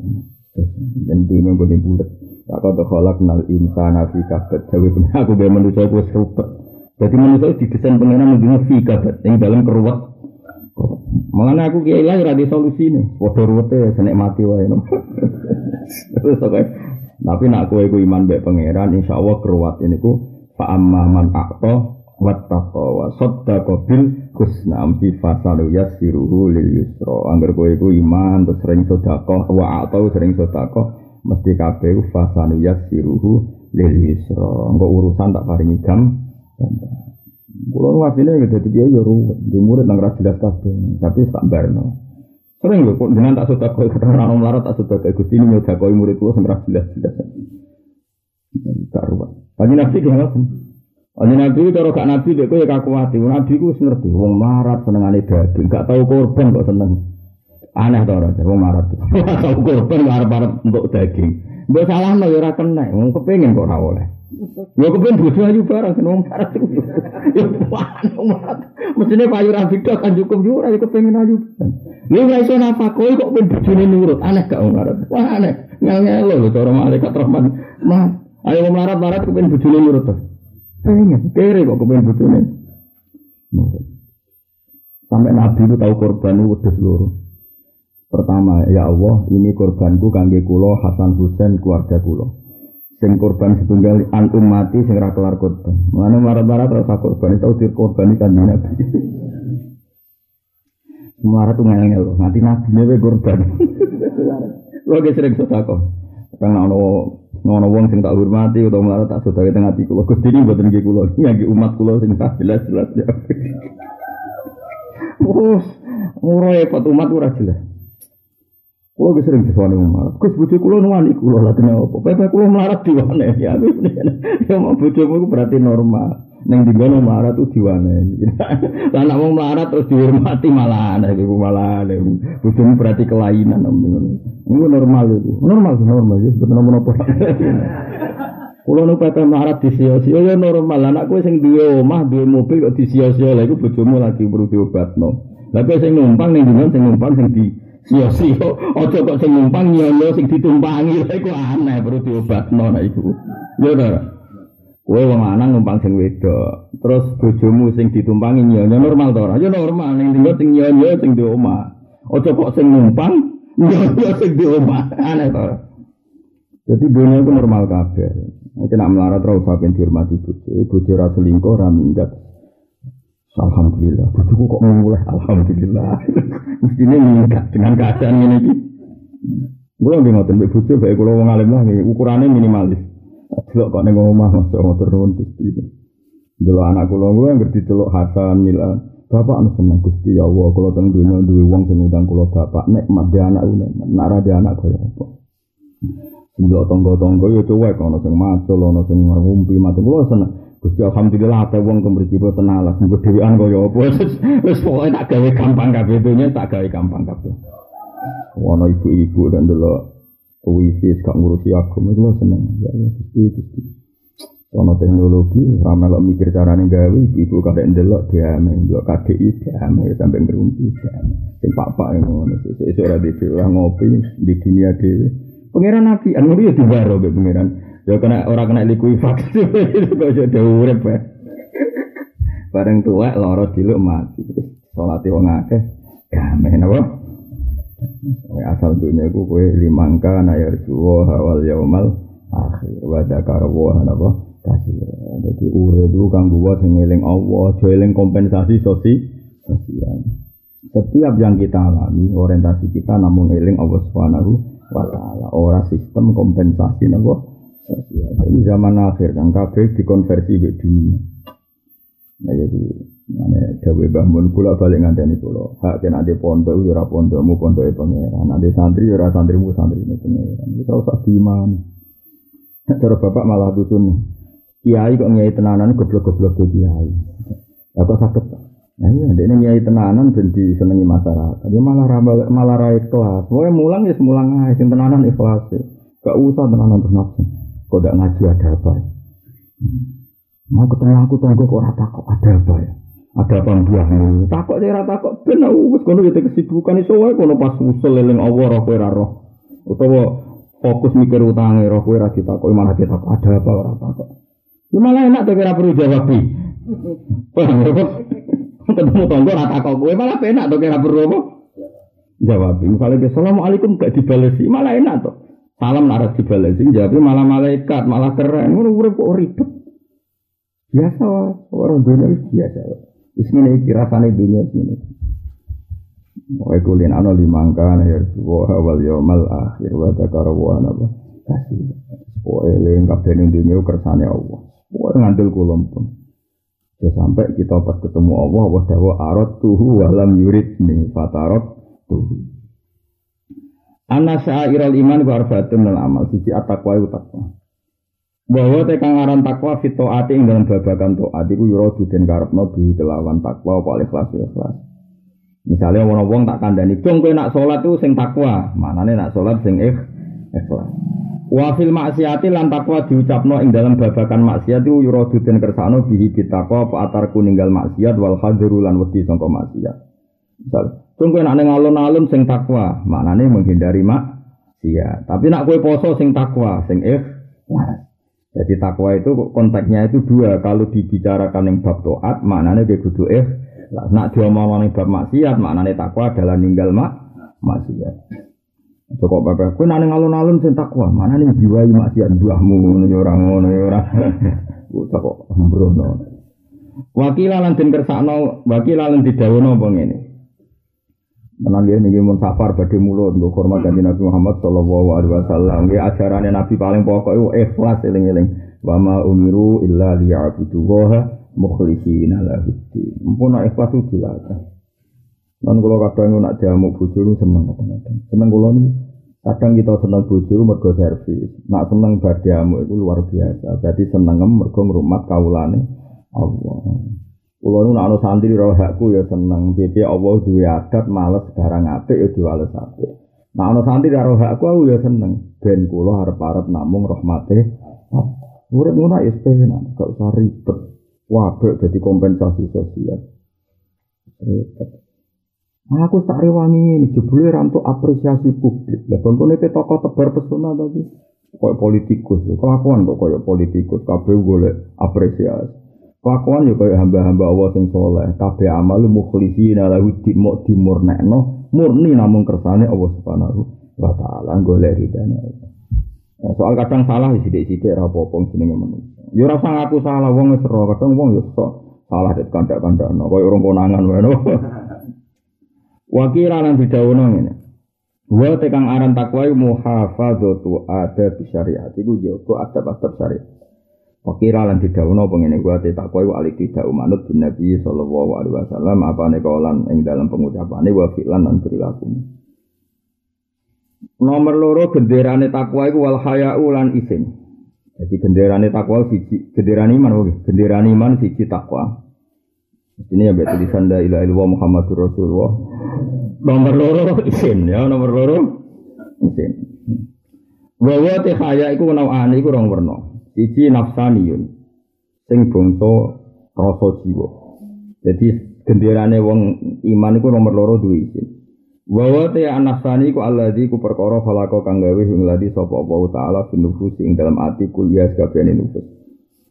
Dan dunia boleh bulat. Tak kau terkolak nal insana fi kabet. Jadi aku biar manusia aku serupet. Jadi manusia didesain pengenan mendengar fi kabet. Yang dalam keruat Mengenai aku kiai lah ada solusi nih. Waduh ruwete senek mati wae. Terus oke. Tapi nak kue ku iman baik pangeran, insya Allah keruat ini ku fa amma man akto wattaqo wa saddaqa bil husna amsi fasalu yassiruhu lil yusra. Angger kowe iku iman terus sering sedekah wa atau sering sedekah mesti kabeh ku fasalu yassiruhu lil yusra. Engko urusan tak paringi gam. Kulo wasine gitu dia ya ruwet, di murid nang ra jelas kabeh, tapi tak barno. Sering lho kok dengan tak sudah kau karena orang melarat tak sudah kayak gusti ini nyudah kau murid kulo ra jelas jelas. Gak ruwet. Kanjeng Nabi ngoten. Kanjeng Nabi cara gak Nabi dek kowe ya kaku ati. Nabi ku wis ngerti wong melarat senengane daging, gak tau korban kok seneng. Aneh to ora wong melarat. Tau korban arep-arep untuk daging. Mbok salah no ya ora kena, wong kepengin kok ora oleh. Ya kepen bojo ayu barang seneng melarat. Ya wah, mestine payu ra beda kan cukup yo ora kepengin ayu. Lha ora iso napa kowe kok ben bojone nurut. Aneh gak wong melarat. Wah aneh. Ngel-ngelo lho cara malaikat rahman. Mah, ayo wong melarat melarat kepen bojone nurut. Pengen, kere kok kepen bojone. Sampai Nabi itu tahu korban itu wedhus loro. Pertama, ya Allah, ini korbanku kangge kulo Hasan Husain keluarga kulo. Sing korban setunggal an mati sing ra kelar korban. Mulane marat-marat rasa korban itu di korban kan Nabi. Marat tuh ngel loh, nanti nabi nya korban. Lo gak sering sedekah. Karena ono ono wong sing tak hormati utawa marat tak sedekah teng ati kula. Gusti ini mboten nggih kula, nggih umat kula sing tak jelas-jelas. Terus, ora repot umat ora jelas. Kulo wis sering disewani wong melarat. Gus bojo kulo nuwani kulo lah kena apa? Pepe kulo melarat diwane. Ya ya mau bojomu berarti normal. Ning dinggono melarat tuh diwane. Lah nek wong melarat terus dihormati malah aneh iku malah aneh. Bojomu berarti kelainan ngono. Iku normal itu. Normal normal ya betul menapa. Kulo nu pepe melarat disio-sio ya normal. Anak kowe sing duwe omah, duwe mobil kok disio-sio lha iku bojomu lagi perlu diobatno. Lah kowe sing numpang ning dinggon sing numpang sing di Sio-sio, ojo kok sing numpang nyono sing ditumpangi lha iku aneh perlu diobatno nek iku. Yo ta. Kowe wong lanang numpang sing wedok, terus bojomu sing ditumpangi nyono normal to ora? Ya normal, ning tinggal sing nyono sing di omah. Ojo kok sing numpang nyono sing di omah. Aneh to. Jadi dunia itu normal kabeh. Nek nak melarat ora usah dihormati bojo. Bojo ora selingkuh, ora minggat. Alhamdulillah, bojoku kok mulai alhamdulillah. Mestine minggat dengan keadaan ini. Gue nggih ngoten mbek bojo bae kula wong alim lah ukurannya minimalis. Delok kok ning omah Mas motor nuwun Gusti. Delok anak kula gue ngerti delok Hasan Mila. Bapak anu seneng Gusti ya Allah kula teng dunya duwe wong sing ngundang kula bapak nek mat anak nekmat. Nek ora anak kaya apa. Delok tangga-tangga ya cuwek ana sing macul ana sing ngumpi mati kula seneng. Gusti alhamdulillah ada wong kemriki boten alas nggo dhewean kaya apa wis pokoke tak gawe gampang kabeh dunya tak gawe gampang kabeh. Ono ibu-ibu dan delok wifi gak ngurusi aku itu seneng ya Allah Gusti Gusti. Ono teknologi ramai lo mikir carane gawe ibu kadek ndelok diame ndelok KDI diame sampai ngerumpi diame. Sing pak-pak ngono sesuk ora dhewe ngopi di dunia dhewe. Pangeran Nabi, anu ya dibaro be pangeran. Ya kena orang kena likuifaksi kok jadi urip ya. Bareng tua loro diluk mati. Salat wong akeh gamen napa? asal dunia iku kowe limangka na yarjuwa hawal yaumal akhir wa dzakara wa napa kasih. Dadi urip iku kanggo wa sing eling Allah, aja kompensasi sosi sosial. Setiap yang kita alami, orientasi kita namun eling Allah Subhanahu wa. Ora sistem kompensasi napa sosial. Ini zaman akhir kan kabeh dikonversi ke dunia. Nah jadi mana dawe bangun pula balik ngandani pulau. Hak kena ada pondok, yura pondokmu pondok pangeran. Ada santri, yura santrimu santri ini pangeran. Bisa usah diman. Cara bapak malah dusun. Kiai kok nyai tenanan goblok-goblok ke kiai. Apa sakit? Nah iya, dia nyai tenanan ben disenengi masyarakat. Dia malah malah malah rai kelas. Pokoknya mulang ya mulang aja. Sing tenanan ikhlas. Gak usah tenanan terus. Kok tidak ngaji ada apa ya? Mau ketemu aku tunggu kok rata kok ada apa ya? Ada apa dia? Takut saya rata kok benar. Wes kono kita kesibukan iso wae kono pas usul eling Allah roh kowe roh. Utawa fokus mikir utangnya roh kowe ra ditakok malah ditakok ada apa ora takok. Ya enak tuh kira perlu jawab. Paham ya? Ketemu tonggo rata kok kowe malah enak tuh kira perlu apa? Jawab. Misalnya Assalamualaikum gak dibalesi malah enak tuh. Salam nara dibalesi jawab malah malaikat malah keren. Ngono urip kok ribet. Biasa orang dunia biasa. Bismillah kirasane dunia ini. Wa kulin ana limangka na yarjuwa wal yaumal akhir wa dzakara wa kasih. Wa eling kabeh dunia kersane Allah. Wa ngandel kulon pun. Ya sampai kita pas ketemu Allah wa dawa arat tuhu walam yuridni fatarot tuhu. Ana syairul iman wa arbaatun amal siji at-taqwa bahwa tekan aran takwa fito ati ing dalam babakan toat iku yura duden karepno bi kelawan takwa apa ikhlas ikhlas. Misalnya wong wong tak kandani, "Cung kowe nak salat tuh sing takwa." Manane nak salat sing ikhlas. Wa fil maksiati lan takwa diucapno ing dalam babakan maksiat iku yura duden kersano bihi bitakwa apa atarku ninggal maksiat wal hadiru lan wedi sangka maksiat. Misal, "Cung kowe nak ning alun-alun sing takwa." Manane menghindari maksiat. Tapi nak kowe poso sing takwa, sing ikhlas. Jadi takwa itu konteksnya itu dua. Kalau dibicarakan yang bab toat, maknanya dia kudu eh. Nak diomong yang bab maksiat, maknanya takwa adalah ninggal mak maksiat. Cukup bapak, kau nane alun-alun sing takwa, mana nih jiwa maksiat buahmu, nih orang ngono orang. Cukup sembrono. Wakil lan den kersakno, wakil lan didawono apa ngene. Tenang dia nih mun safar badhe mulut nggo hormat kanjeng Nabi Muhammad sallallahu alaihi wasallam. Ya ajarannya Nabi paling pokok itu ikhlas eling-eling. Wa ma umiru illa liya'budu wa mukhlishina lahu din. Mumpun ikhlas itu dilakukan. Lan kula kadang nak jamu bojo seneng kadang-kadang. Seneng kula nih kadang kita seneng bojo mergo servis. Nak seneng jamu itu luar biasa. Berarti seneng mergo ngrumat kawulane Allah. Kulo nu ana santri roh ya seneng. Piye Allah duwe adat males barang apik ya diwales apik. Nah ana santri roh hakku aku ya seneng. Ben kula arep-arep namung rahmate. Urip ngono ya penak, gak usah ribet. Wabek jadi kompensasi sosial. Ribet. Aku tak rewangi ini jebule rantu apresiasi publik. Lah bangkone ke tokoh tebar pesona tapi koyo politikus. Kelakuan kok koyo politikus kabeh golek apresiasi. Kelakuan ya koyo hamba-hamba Allah sing soleh. Kabeh amal mukhlisina lahu dimok dimurnekno murni namung kersane Allah Subhanahu wa taala golek ridane Allah. Nah, soal kadang salah sithik-sithik ora apa-apa jenenge manusia. Ya ora usah ngaku salah wong wis ora kadang wong ya sok salah det kandak-kandakno koyo urung konangan wae no. Wakira lan didhawuhno ngene. Wa tekang aran takwa iku muhafadzatu adab syariat iku jaga adab-adab syariat. Wakira lan didhawuhno pengene gua te takwa iku alik tidak manut bin Nabi sallallahu alaihi wasallam apane kaulan ing dalam pengucapane wa fi'lan lan perilaku. Nomor loro genderane takwa iku wal haya'u lan isin. Jadi genderane takwa siji, genderane iman oke, genderane iman siji takwa. Ini ya tulisan la ilaha illallah Muhammadur Rasulullah. Nomor loro isin ya, nomor loro isin. Wa te haya iku nawani iku rong werna. Siji nafsaniyun. Sing bangsa rasa jiwa. Jadi genderane wong iman iku nomor loro duwe isin. Wa te anafsani ku alladzi ku perkara falako kang gawe ing ladi sapa Allah taala fin nufus ing dalam ati kuliah kabehane nufus.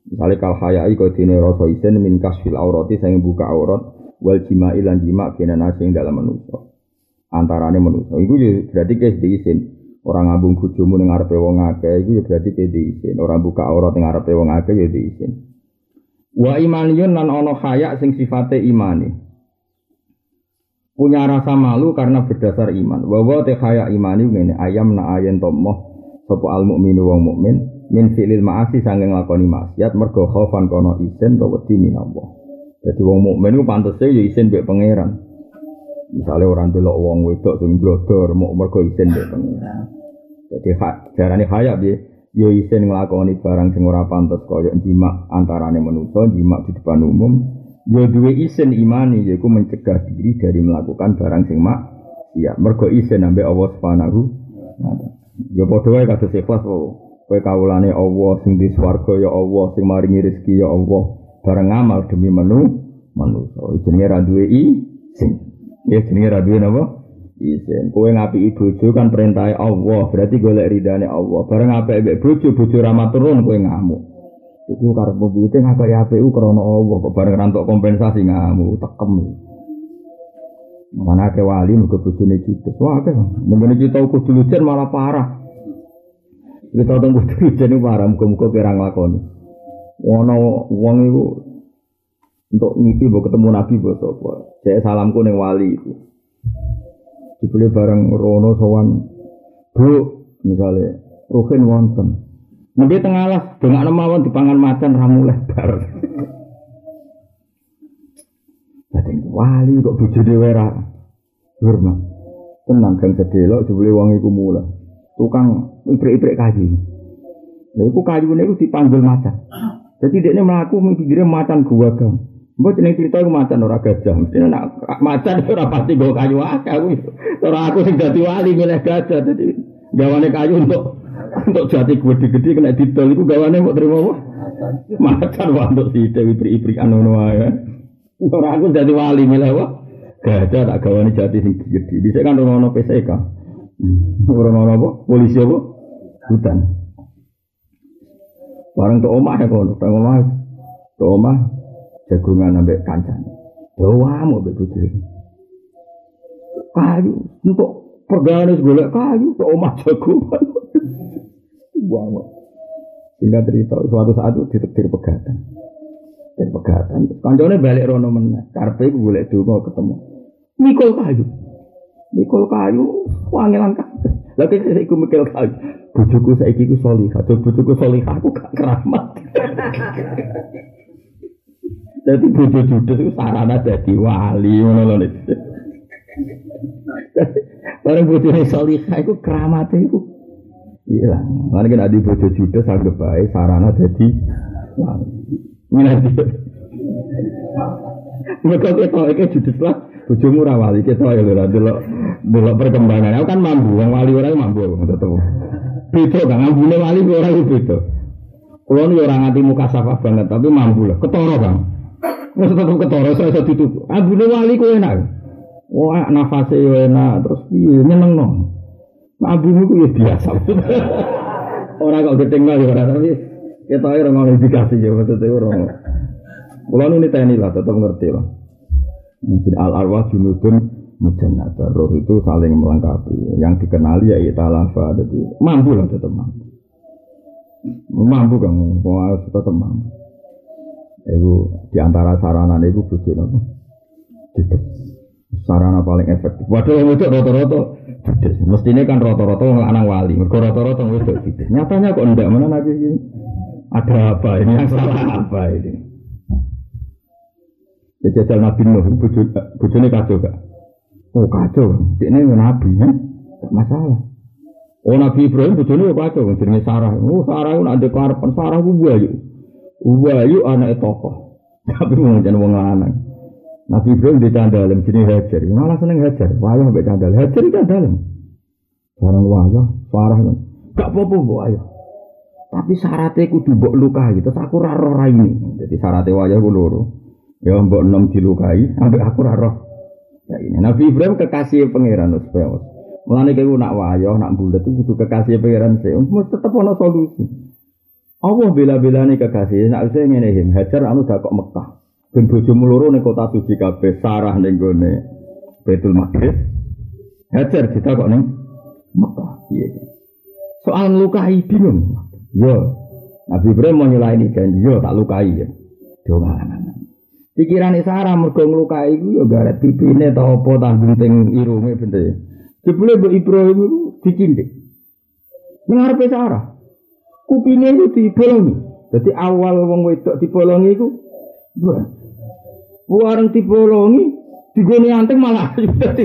Misalnya kal hayai kau dini rasa isen min kasfil aurati saya buka aurat wal jima ilan jima kena nasi yang dalam manusia. Antarane manusia. Iku ya berarti kes diisin. Orang ngabung bujumu ning ngarepe wong akeh iku ya berarti kes diisin. Orang buka aurat ning ngarepe wong akeh ya diisin. Wa imaniyun lan ono haya sing sifate imani. Punya rasa malu karena berdasar iman. Wa wa te haya imani ngene ayam na ayen tomoh sapa al mukminu wong mukmin min fi'lil ma'asi sanging lakoni maksiat mergo khaufan kono isin to wedi minallah. Jadi wong mukmin ku pantese ya isin mbek pangeran. Misalnya orang delok wong wedok sing blodor mau mergo isin mbek pangeran. Jadi hak jarane kaya piye? Yo isin nglakoni barang sing ora pantes kaya jima antarane manusa, jima di depan umum. Yo duwe isin imani yaiku mencegah diri dari melakukan barang sing mak iya mergo isin ambek Allah Subhanahu. Ya padha wae kados ikhlas kok. Kowe kawulane Allah sing di swarga ya Allah sing maringi rezeki ya Allah. Bareng amal demi menu manusa. Jenenge ra duwe i sing. Ya jenenge ra duwe napa? Isin. Kowe ngapi bojo kan perintahe Allah, berarti golek ridane Allah. Bareng apik mbek bojo, bojo ra maturun kowe ngamuk. Iku karep piye ngakoni apik ku krana Allah, kok bareng rantuk kompensasi ngamuk, tekem. Mana ke wali mergo bojone judes. Wah, akeh. Mengene kita kudu lujen malah parah. Kita teng kudu lujen parah muga-muga kira nglakoni. Ono wong iku untuk ngipi mbok ketemu nabi mbok sapa. Saya salamku ning wali iku. Dibeli bareng rono sowan Bu, misalnya Ruhin wonten. Nanti tengah lah, dengan mawon dipangan macan ramu lebar. Jadi wali kok bojone wera. Hormat. Tenang gang sedelok jebule wong iku mulai. Tukang ibrik-ibrik kayu. Lha iku kayune iku dipanggil macan. Jadi dia melaku mikirnya macan gua gang. Mbok jeneng cerita iku macan ora gajah. Mesti nak macan ora pasti go kayu akeh aku. Ora aku sing dadi wali milih gajah. Dadi gawane kayu untuk untuk jati gede-gede kena didol iku gawane mau terima apa? Macan wae untuk si Dewi ibrik-ibrik anu wae. Ora aku dadi wali milih apa? Gajah tak gawane jati sing gede. Dhisik kan ono PSK. Ora ono apa? Polisi apa? Hutan. Barang ke omah ya kono, ke omah. Ke omah jagungan ambek kancane. Mau mbek bojone. Kayu untuk pergane golek kayu ke omah jagungan. Wah, Singkat cerita, suatu saat itu ditetir pegatan. Dan pegatan, kancane balik rono meneh. Karpe iku golek donga ketemu. Mikul kayu. Mikul kayu, wangilan kabeh. Lagi saya ikut mikul kayu. Bojoku saiki ku solihah, do bojoku solihah aku gak keramat. Jadi bojo judes itu sarana jadi wali ngono lho. Nek. Bareng bojone solihah iku keramat iku. Iya, mana kan adi bojo judes anggap bae sarana jadi wali. Minati. Mereka kita iki judes lah, bojomu ora wali kita ya lho delok delok perkembangan. Aku kan mampu, wong wali ora mampu tetep. Beda kan ambune wali ora iku beda. Kulo ni ora nganti muka safah banget tapi mampu lah. Ketara, Bang. Wis tetep ketara saya iso ditutup. Ambune wali ku enak. Wah, nafasnya yo enak, terus iya nyeneng no. Nabimu ku ya biasa. orang kok ketinggal ya orang tapi kita orang mau indikasi ya maksudnya orang. Kalau ini tni lah, tetap ngerti lah. Mungkin al arwah junudun mujannata. Roh itu saling melengkapi. Yang dikenali ya italafa. Jadi mampu lah tetap mampu. Mampu harus tetap mampu. Itu di antara sarana itu bujuk apa? Sarana paling efektif. Waduh, itu rata-rata judes. Mestinya kan rata-rata anak wali. Mereka rata-rata itu judes. Nyatanya kok enggak mana lagi ini? Ada apa ini? Yang salah apa ini? Ya jajal Nabi Nuh, bujune kacau gak? Oh kacau, ini Nabi ya, gak masalah. Oh Nabi Ibrahim bujune kacau, jenenge Sarah. Oh Sarah itu ada keharapan Sarah ku buayu. Buayu anak tokoh. Tapi mau jangan wong lanang. Nabi Ibrahim di candalem jenis Hajar. Malah seneng Hajar. Wayah mbek candal. Hajar di candalem. Barang wayah, Sarah kan. Gak apa-apa. Tapi syaratnya kudu mbok lukai, terus aku ra roh ini. Jadi syaratnya wayah ku loro. Ya mbok enom dilukai, ambek aku ra roh. Ya ini Nabi Ibrahim kekasih pangeran supaya Mulane kowe nak wayah, nak bulat itu kudu kekasih pangeran sih. Mesti tetep ana solusi. Allah bela-belane kekasih nak saya ngene Hajar anu dak kok Mekah. Ben bojomu loro ning kota suci kabeh, Sarah ning gone Baitul Maqdis. Hajar ditakok ning Mekah. Iya. Soal lukai bingung. Yo. Nabi Ibrahim mau nyelaini janji yo tak lukai ya. Donganan. Pikiran Sarah mergo nglukai iku yo garet pipine ta apa ta gunting irunge bente. Jebule Mbok Ibrahim iku dicindik. Nengarepe Sarah kupingnya itu dibolongi. Jadi awal wong wedok dibolongi itu, warang dibolongi, digoni anteng malah jadi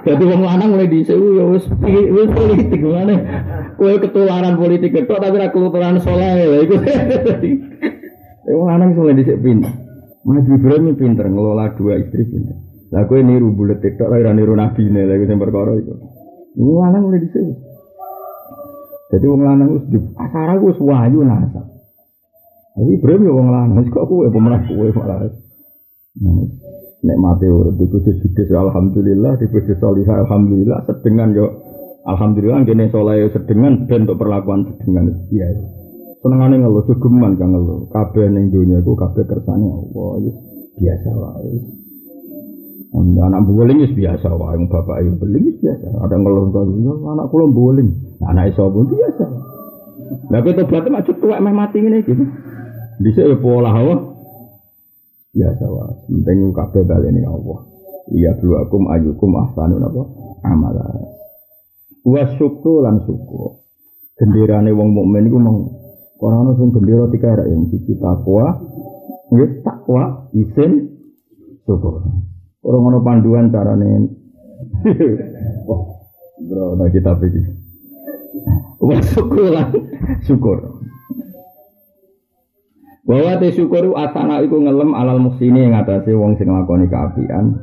jadi wong lanang mulai disewu ya wis wis politik mana kue ketularan politik itu tapi ra ketularan soleh lha iku. Wong lanang mulai dhisik pinter. Maju Ibrahim pinter ngelola dua istri pinter. Lah kue niru bulet tiktok ora niru nabi ne lha iku sing perkara iku. Wong lanang mulai dhisik jadi wong lanang wis di asara wis wayu nasa. Tapi Ibrahim ya wong lanang kok kowe pemenang kowe malah. Nek mati urip di bojo judes alhamdulillah, di bojo salihah alhamdulillah, sedengan yo alhamdulillah kene saleh sedengan ben untuk perlakuan sedengan biasa. Senengane ngeluh geman kang ngeluh. Kabeh ning donya iku kabeh kersane Allah, biasa wae. Anak boling itu biasa, yang bapak beling itu biasa. Ada ngeluh kalau anak kulo boling, anak iso pun biasa. Nah kita berarti macet tua meh mati ini gitu. Di sini pola hawa biasa wah. Penting kabeh ini Allah. Lihat dulu akum ayukum ahsanu apa amala. Wa syukur lan syukur. Gendirane wong mukmin iku mong Orang sing gendera tiga yang siji takwa, nggih takwa, isin, syukur. Orang ono panduan carane. Wah, bro, nah kita pikir. Wah, syukur lah, syukur. Bahwa te syukur asana iku ngelem alal muksini yang atase wong sing lakoni keapian.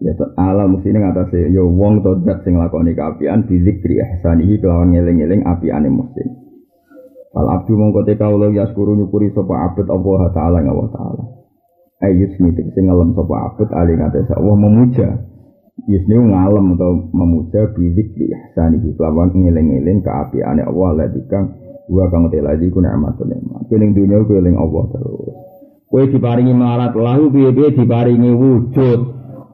Ya alal muksini ngatasi yo ya wong to dat sing lakoni keapian bizikri ihsanihi kelawan ngeling-eling apiane muksin. Fal abdu mongko te kawula yaskuru nyukuri sapa abet Allah taala ngawa taala. Ayus mitik sing ngalem sapa abet ali ngates Allah memuja. Yusni ngalem atau memuja bidik di ihsani kelawan ngeling-eling keapiane Allah ladika wa kang teladi ku nikmatun nikmat. Keling dunya ku eling Allah terus. Kowe diparingi marat lahu piye-piye diparingi wujud.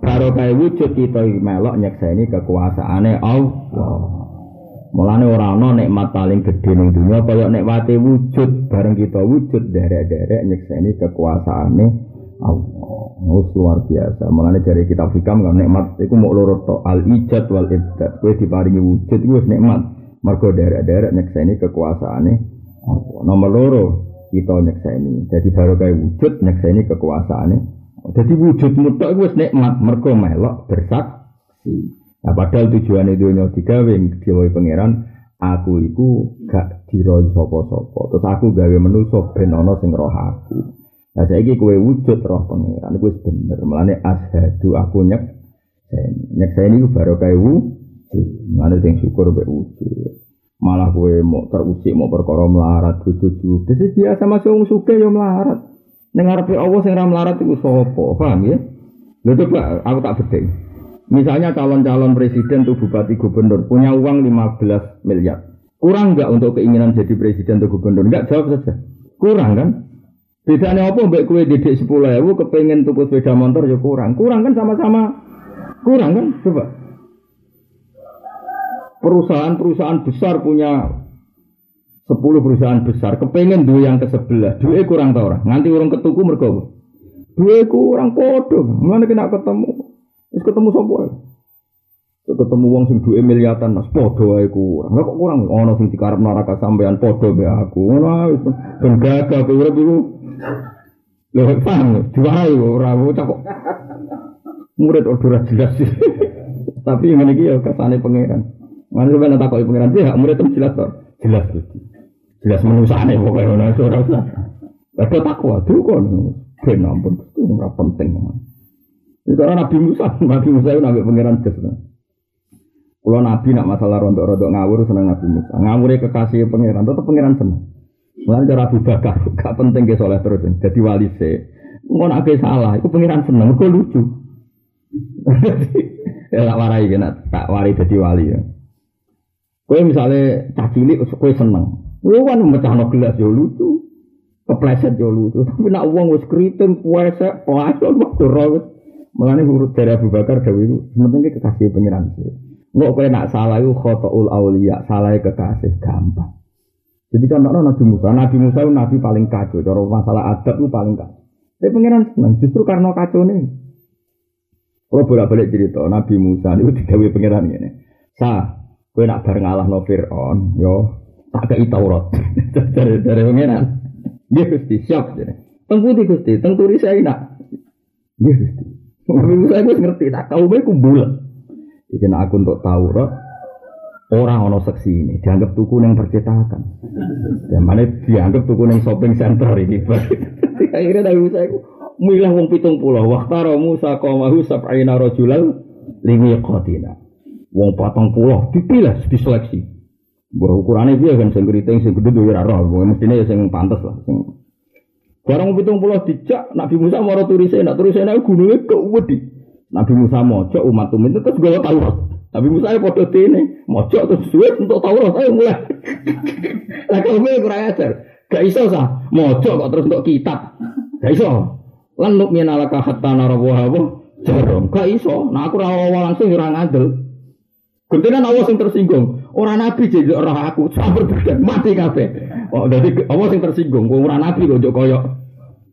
Karo kae wujud kita melok nyekseni kekuasaane Allah. Mulane ora ana nikmat paling gedhe ning dunya kaya nikmate wujud bareng kita wujud derek-derek nyekseni kekuasaane Allah. Oh, luar biasa. Mulane dari kitab hikam kan nikmat iku mau loro to al ijad wal ibdad. Kowe diparingi wujud iku wis nikmat. Mergo derek-derek nyekseni kekuasaane Allah. Nomor loro kita nyekseni. Jadi baru kayak wujud nyekseni kekuasaane. Jadi wujud mutlak iku wis nikmat mergo melok bersaksi. Nah, padahal tujuan itu nyawa digawe digawe pangeran aku iku gak diroi sopo-sopo. Terus aku gawe menuso ben ana sing roh aku. Nah saiki kowe wujud roh pangeran iku wis bener. Mulane aku nyek nyek saya ini baru kayak wujud. Mulane sing syukur mbek wujud. Malah kowe mau terusik mau perkara melarat wujud. Dadi biasa masuk wong sugih yo melarat. Ning ngarepe Allah sing ra melarat iku sapa? Paham ya? Lha coba aku tak bedhek. Misalnya calon-calon presiden tuh bupati gubernur punya uang 15 miliar. Kurang nggak untuk keinginan jadi presiden atau gubernur? Enggak jawab saja. Kurang kan? Bedanya apa mbak kue didik sepuluh ewu kepengen tuku sepeda motor ya kurang. Kurang kan sama-sama. Kurang kan? Coba. Perusahaan-perusahaan besar punya 10 perusahaan besar. Kepengen dua yang ke sebelah dua kurang tau orang nganti orang ketuku mergo dua kurang podo. Mana kena ketemu. Terus ketemu sapa ketemu wong sing duwe miliatan mas padha wae kurang. Lah kok kurang ono sing dikarep neraka sampean padha be aku. Ngono ae ben gagah kowe urip iku. Lho paham diwai ora kok. Murid ora jelas. Tapi ngene iki ya kesane pangeran. Mana sampeyan takoki pangeran dia murid tem jelas to. Jelas gitu. Jelas menusane pokoke ngono ora usah. Lah takwa tuh kon. Ben ampun, ora penting. Itu Nabi Musa, Nabi Musa itu nabi pangeran jas. Kalau Nabi nak masalah rontok-rontok ngawur seneng Nabi Musa. Ngawur kekasih pangeran, tetap pangeran seneng. Mulai cara Abu Bakar, gak penting ke soleh terus, jadi wali se. Mau nak salah, itu pangeran seneng, kok lucu. ya tak warai kan, tak warai jadi wali ya. Kue misalnya cacili, kue seneng. Kue kan mecah no gelas ya lucu, kepleset ya lucu. Tapi nak uang wis keriting, puasa, puasa, waktu rawat. Mengenai urut dari Abu Bakar Dawi itu sementing kekasih pengiran sih. Nggak kau nak salah itu khotoul aulia, salah kekasih gampang. Jadi contohnya Nabi Musa, Nabi Musa itu Nabi paling kacau. Cara masalah adab itu paling kacau. Tapi pengiran senang, justru karena kacau nih. Kalau bolak balik cerita, Nabi Musa itu digawe pengiran ini. Sa, kau nak bareng Allah no Fir'aun, yo tak kei Taurat dari dari pengiran. Dia gusti siap jadi. Tengkuti gusti, tengkuri saya nak. Dia gusti. Nabi Musa itu ngerti, tak kau baik kumbul. Ikan aku untuk Taurat, orang ono seksi ini dianggap tuku yang percetakan. Dan mana dianggap tuku yang shopping center ini. Akhirnya Nabi Musa itu milah wong pitung pulau. Waktara Musa komahu sab'ina rojulal limi kotina. Wong patong pulau dipilih, diseleksi. Bahwa ukurannya dia kan sing keriting, sing gede duwe raro. Mestinya ya sing pantas lah. Sing Barang pitung pulau dijak, Nabi Musa mau turisnya, nak turisnya gunungnya kewedi. Nabi Musa mojok umat umat itu terus gue tahu. Nabi Musa ya podo ini, mojok terus suwet untuk tahu ayo mulai. Lah kalau gue kurang ajar, gak iso sah, mojok kok terus untuk kitab, gak iso. Lan nuk minalaka hatta narawa apa? Jarum, gak iso. Nah aku rawa langsung orang adil. Gentinan awas yang tersinggung. Orang nabi jadi orang aku sampai berdebat mati kafe. Oh, jadi awas yang tersinggung. Orang nabi kok koyok.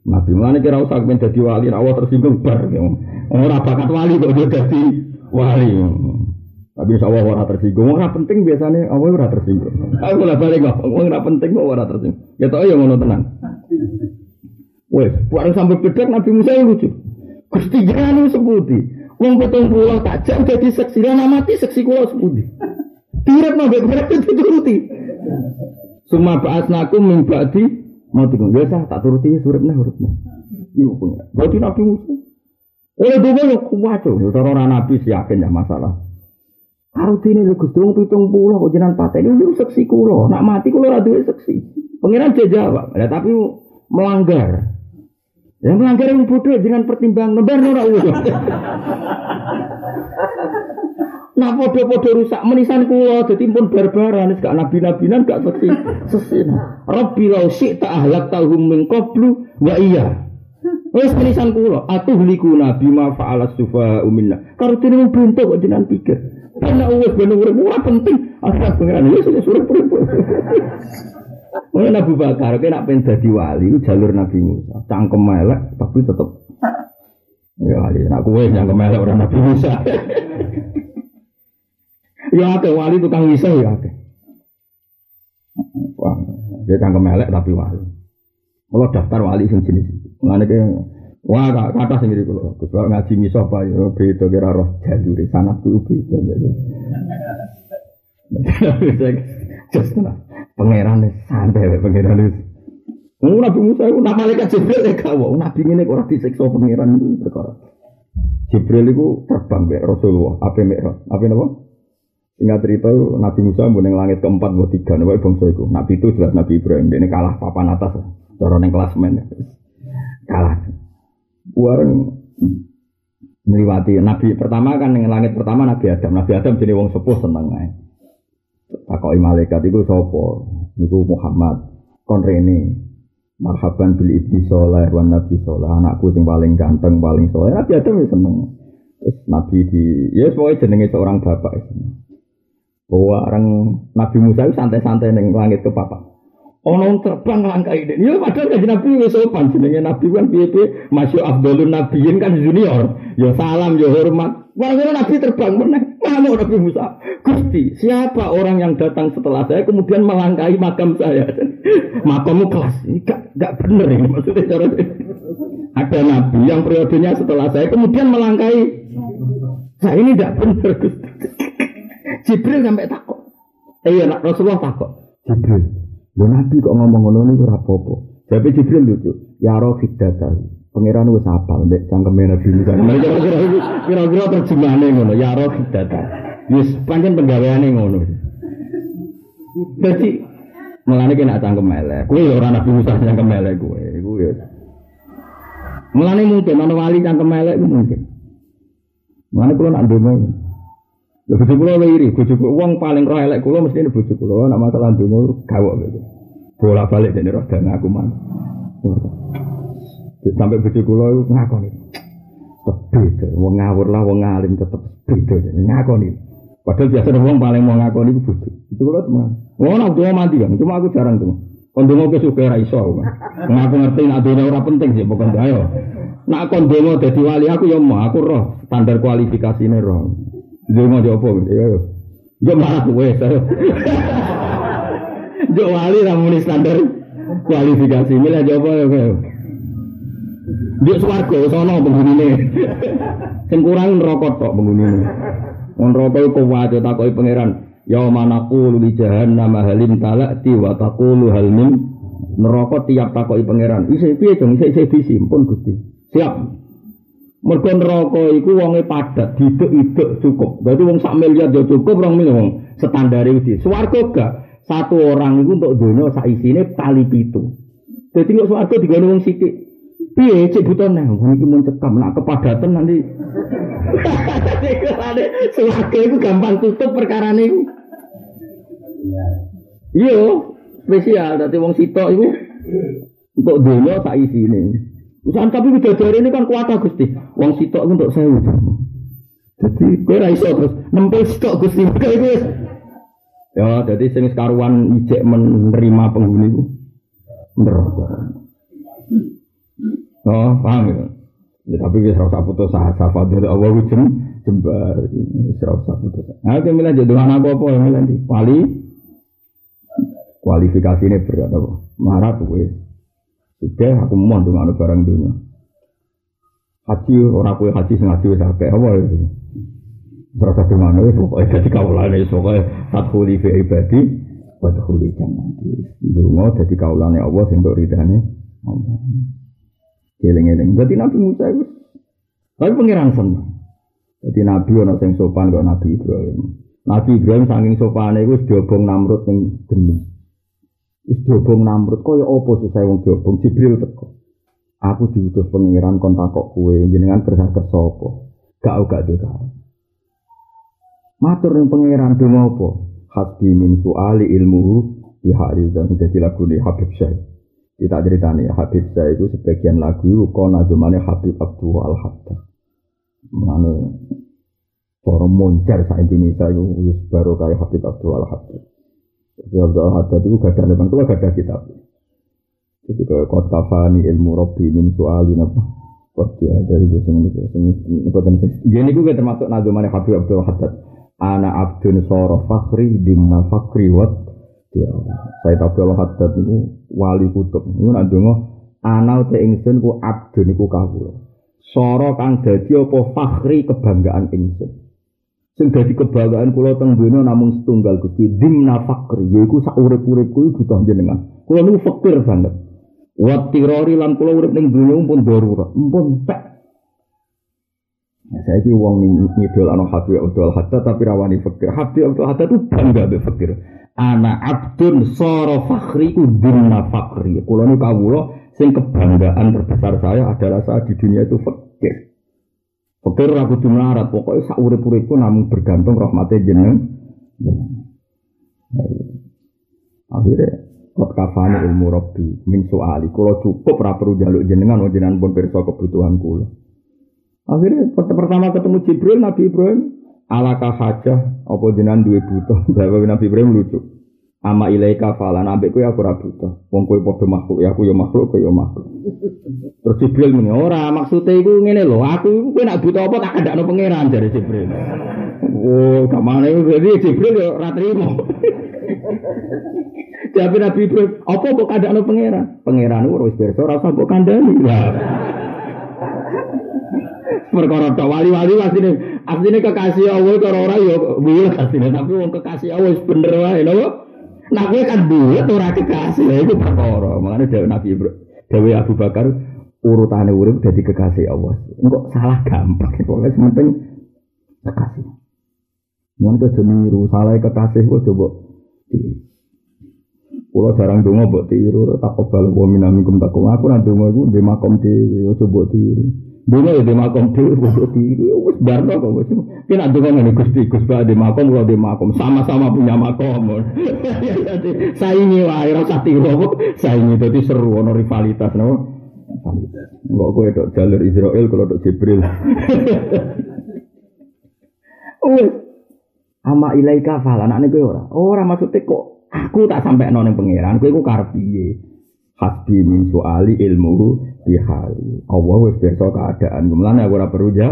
Nabi mana kira usah men jadi wali, awas tersinggung bar. Orang bakat wali kok dia jadi wali. Tapi insya Allah orang tersinggung. Orang penting biasanya Allah orang tersinggung. Aku lah balik kok. Orang penting kok orang tersinggung. Ya tau ya ngono tenang. Wes, bareng sampai bedak Nabi Musa lucu. Gusti jangan sebuti. Wong petong pulau tak jam jadi seksi dan mati seksi kulo sepudi. Tirap nabe berarti dituruti. Semua bahas naku mimbadi mau tinggal biasa tak turuti surip nih huruf nih. Iya punya. Berarti nabi musuh. Oleh dulu lo kuat tuh. Kalau orang nabi yakin ya masalah. Kalau ini lu gustung pitung pulau ujian patah ini lu seksi kulo. Nak mati kulo radu seksi. Pengiran jawab. Ya, tapi melanggar. Yang melanggar yang bodoh dengan pertimbangan nebar ora usah. Nah podo-podo rusak menisan kulo jadi pun barbaran gak nabi-nabinan gak seksi sesin. Rabbi lau tak ahlak tahum min qablu wa iya. Wes menisan kulo atuh liku nabi ma fa'ala sufa uminna. Karo tini mau bentuk kok jenengan pikir. Karena wes bener ora penting. Asal pengiran wes suruh Mulai Abu Bakar, kena pengen jadi wali, jalur Nabi Musa. Cangkem melek, tapi tetap. Ya nak kue cangkem melek orang Nabi Musa. Ya ada wali tukang bisa ya ada. Wah, dia cangkem melek tapi wali. Kalau daftar wali sing jenis itu. Mengenai ke, wah kata sendiri kalau, kecuali ngaji miso apa ya beda kira roh jalur sana tuh beda. Just pangeran santai pangeran itu. Mau Nabi Musa itu nama malaikat Jibril ya kau, Nabi ini orang disiksa pangeran itu perkara. Jibril itu terbang ke Rasulullah, apa merah, apa nama? Ingat cerita Nabi Musa yang langit keempat buat tiga, nabi bangsa itu. Nabi itu jelas Nabi Ibrahim, ini kalah papan atas, cara neng kelasmen kalah. Wareng Ngliwati nabi pertama kan yang langit pertama Nabi Adam. Nabi Adam jadi wong sepuh seneng ae. Takoki malaikat iku sapa? Niku Muhammad. Kon rene. Marhaban bil ibni soleh wan nabi soleh. Anakku sing paling ganteng, paling soleh. Nabi Adam ya seneng. Terus Nabi di, ya pokoknya jenenge seorang bapak. Bahwa orang Nabi Musa itu santai-santai neng langit ke papa. Ono terbang langkah ini. Ya padahal kan Nabi wis sopan jenenge Nabi kan piye-piye masih Abdulun Nabiyin kan junior. Ya salam ya hormat. Wah Nabi terbang meneh. Mana Nabi Musa? Gusti, siapa orang yang datang setelah saya kemudian melangkahi makam saya? Makammu kelas. Ini gak, gak bener ini maksudnya cara ada nabi yang periodenya setelah saya kemudian melangkahi saya ini tidak benar Gusti. Jibril sampai takut. Iya, Rasulullah takut. Jibril, Lho Nabi kok ngomong ngono niku ora apa-apa. Tapi Jibril lucu. Ya roh data. Pangeran wis apal nek cangkeme Nabi Musa. Kira-kira terjemahane ngono, ya roh data. Wis pancen penggaweane ngono. Dadi mulane kena cangkem elek. Kuwi ora Nabi Musa cangkem elek kuwi. Iku ya. Mungkin ana wali cangkem elek mungkin. Mulane kula nak ndonga. Ya bojo kula iri, bojo wong paling roh elek kula mesti bojo kula nek masalah ndonga gawok gitu. Bola balik dene roh dan aku man. Sampai bojo kula ngakoni. Beda, wong ngawur lah wong alim tetep beda ngakoni. Padahal biasa wong paling mau ngakoni iku bojo. Itu kula teman. Wong nak doa mati kan, cuma aku jarang tuh. Kondongo ke suka ra iso. Ngaku ngerti nak dunia ora penting sih pokoknya ayo. Nak kondongo dadi wali aku ya mau aku roh standar kualifikasine roh. Dia mau jawab apa? Ya, Yo malah kowe. Jo wali ramune standar kualifikasi milih jawab ya kowe. Dia swarga sono penghunine. Sing kurang neraka tok penghunine. Wong neraka iku kuwate takoki pangeran. Ya manaku li jahannam halim talati wa taqulu hal min neraka tiap takoki pangeran. Isih piye dong isih isih disimpun Gusti. Siap. Mergo neraka iku wonge padat, didek-idek cukup. Berarti wong sak miliar ya cukup rong miliar standar iki. Swarga gak satu orang itu untuk donya sak isine kali pitu. Dadi kok swarga digone wong sithik. Piye cek nang wong iki mun cekam nak kepadatan nanti. Swarga iku gampang tutup perkara niku. Iya, spesial dadi wong sitok iku untuk donya sak isine. Usaha tapi bidadari ini kan kuat Gusti. Wong sitok untuk sewu. Jadi kowe ra terus nempel sitok Gusti. Iku Ya, jadi sing sekaruan ijek menerima penghuni itu. Oh, paham ya? Ya tapi wis ora putus asa fadil Allah jem jembar wis ora putus. Nah, iki milih jodoh anak apa ya milih di kualifikasi ini berat apa? Marah tuh. Sudah aku mau dengan barang dunia. Haji orang kue haji sing haji wis akeh apa itu. Berasa di mana itu pokoknya jadi kaulane pokoknya fathuli fi ibadi wa tukhuli jannati. Dungo jadi kaulane Allah sing untuk ridane Allah. Eling-eling. Berarti Nabi Musa itu tapi pengiran seneng. Jadi Nabi ana sing sopan kok Nabi Ibrahim. Nabi Ibrahim saking sopane iku diobong Namrud ning geni. Wis diobong Namrud kaya apa susah wong diobong Jibril teko. Aku diutus pengiran kon takok kowe jenengan kerja kerja apa? Gak gak deka. Matur ning pangeran donga apa? Hasbi min suali ilmuhu di hari dan jadi lagu di Habib Syekh. Kita ceritanya Habib Syekh itu sebagian lagu itu kona zamane Habib Abdul Al Hatta. Mengenai Para moncer sa Indonesia itu baru kayak Habib Abdul Al Hatta. Jadi Abdul Haddad itu gak ada memang itu gak ada kitab. Jadi kalau kot kafani ilmu robbi min sualin apa? Kot dia dari sing ini sing ini Gini gue termasuk nazumane Habib Abdul Haddad. Ana abdun soro fakri dimna fakri wat. Ya, saya Abdul Haddad itu wali kutub. Ini nak dengo anal te ingsun ku abdun iku kawula. Soro kang dadi apa fakri kebanggaan ingsun. Sing dadi kebanggaan kula teng donya namung setunggal Gusti dimna fakri yaiku sak urip-uripku butuh jenengan. Kula niku fakir banget. Wa tirori lan kula urip ning donya pun darurat, pun tak. Ya, saya ini wong ngidol anu Habib Abdul Haddad tapi rawani fakir. Habib Abdul Haddad itu bangga be fakir. Ana abdun soro fakri ku dimna fakri. Niku kawula sing kebanggaan terbesar saya adalah saat di dunia itu fakir. Fakir ora kudu melarat, pokoknya sak urip-uripku namung bergantung rahmate jeneng. Akhirnya kot kafani ilmu robbi min soali. Kalau cukup ora perlu jaluk jenengan, jenengan pun perso kebutuhan kula. Akhirnya pertama ketemu Jibril, Nabi Ibrahim, alaka hajah, apa jenengan duwe butuh. Jawab Nabi Ibrahim lucu. Ama ilaika falan ambek kowe aku ora butuh. Wong kowe padha makhluk, ya aku ya makhluk, kowe ya makhluk. Terus Jibril muni, ora maksudnya iku ngene lho, aku kowe nak butuh apa tak kandakno pangeran dari Jibril. Oh, kamane jadi Jibril ya ora trimo. Jadi Nabi Ibrahim, apa kok kandakno pangeran? Pangeran ora wis pirsa ora usah mbok kandhani. Lah. Perkara tok wali-wali asline asline kekasih Allah karo ora ya bulat asline tapi wong kekasih Allah wis bener wae lho. Nah kowe kan bulat ora kekasih lha iku perkara. Makane dhewe Nabi Ibrahim, dhewe Abu Bakar urutane urip dadi kekasih Allah. Engko salah gampang pokoknya penting kekasih. Mungkin aja niru, salah kekasih kok coba Kulo jarang donga mbok tiru, tak kebal wa minamikum takum. Aku nang donga iku ndek makom aja mbok tiru. Donga ya ndek makom dhewe, mbok tiru. Wis barno kok wis. Ki nak donga ngene Gusti, Gus Pak ndek makom, kula ndek makom, sama-sama punya makom. Saingi wae ora usah tiru. Saingi dadi seru ono rivalitas no. Rivalitas. Mbok kowe tok jalur Israel, kalau tok Jibril. Wes. Ama ilaika falan, anake kowe ora. Ora maksudnya kok Aku tak sampai nong pangeran, kowe iku karep piye? Hasbi min soali ilmu bihali. Allah wis pirsa keadaan. Kemulan aku ora perlu ja.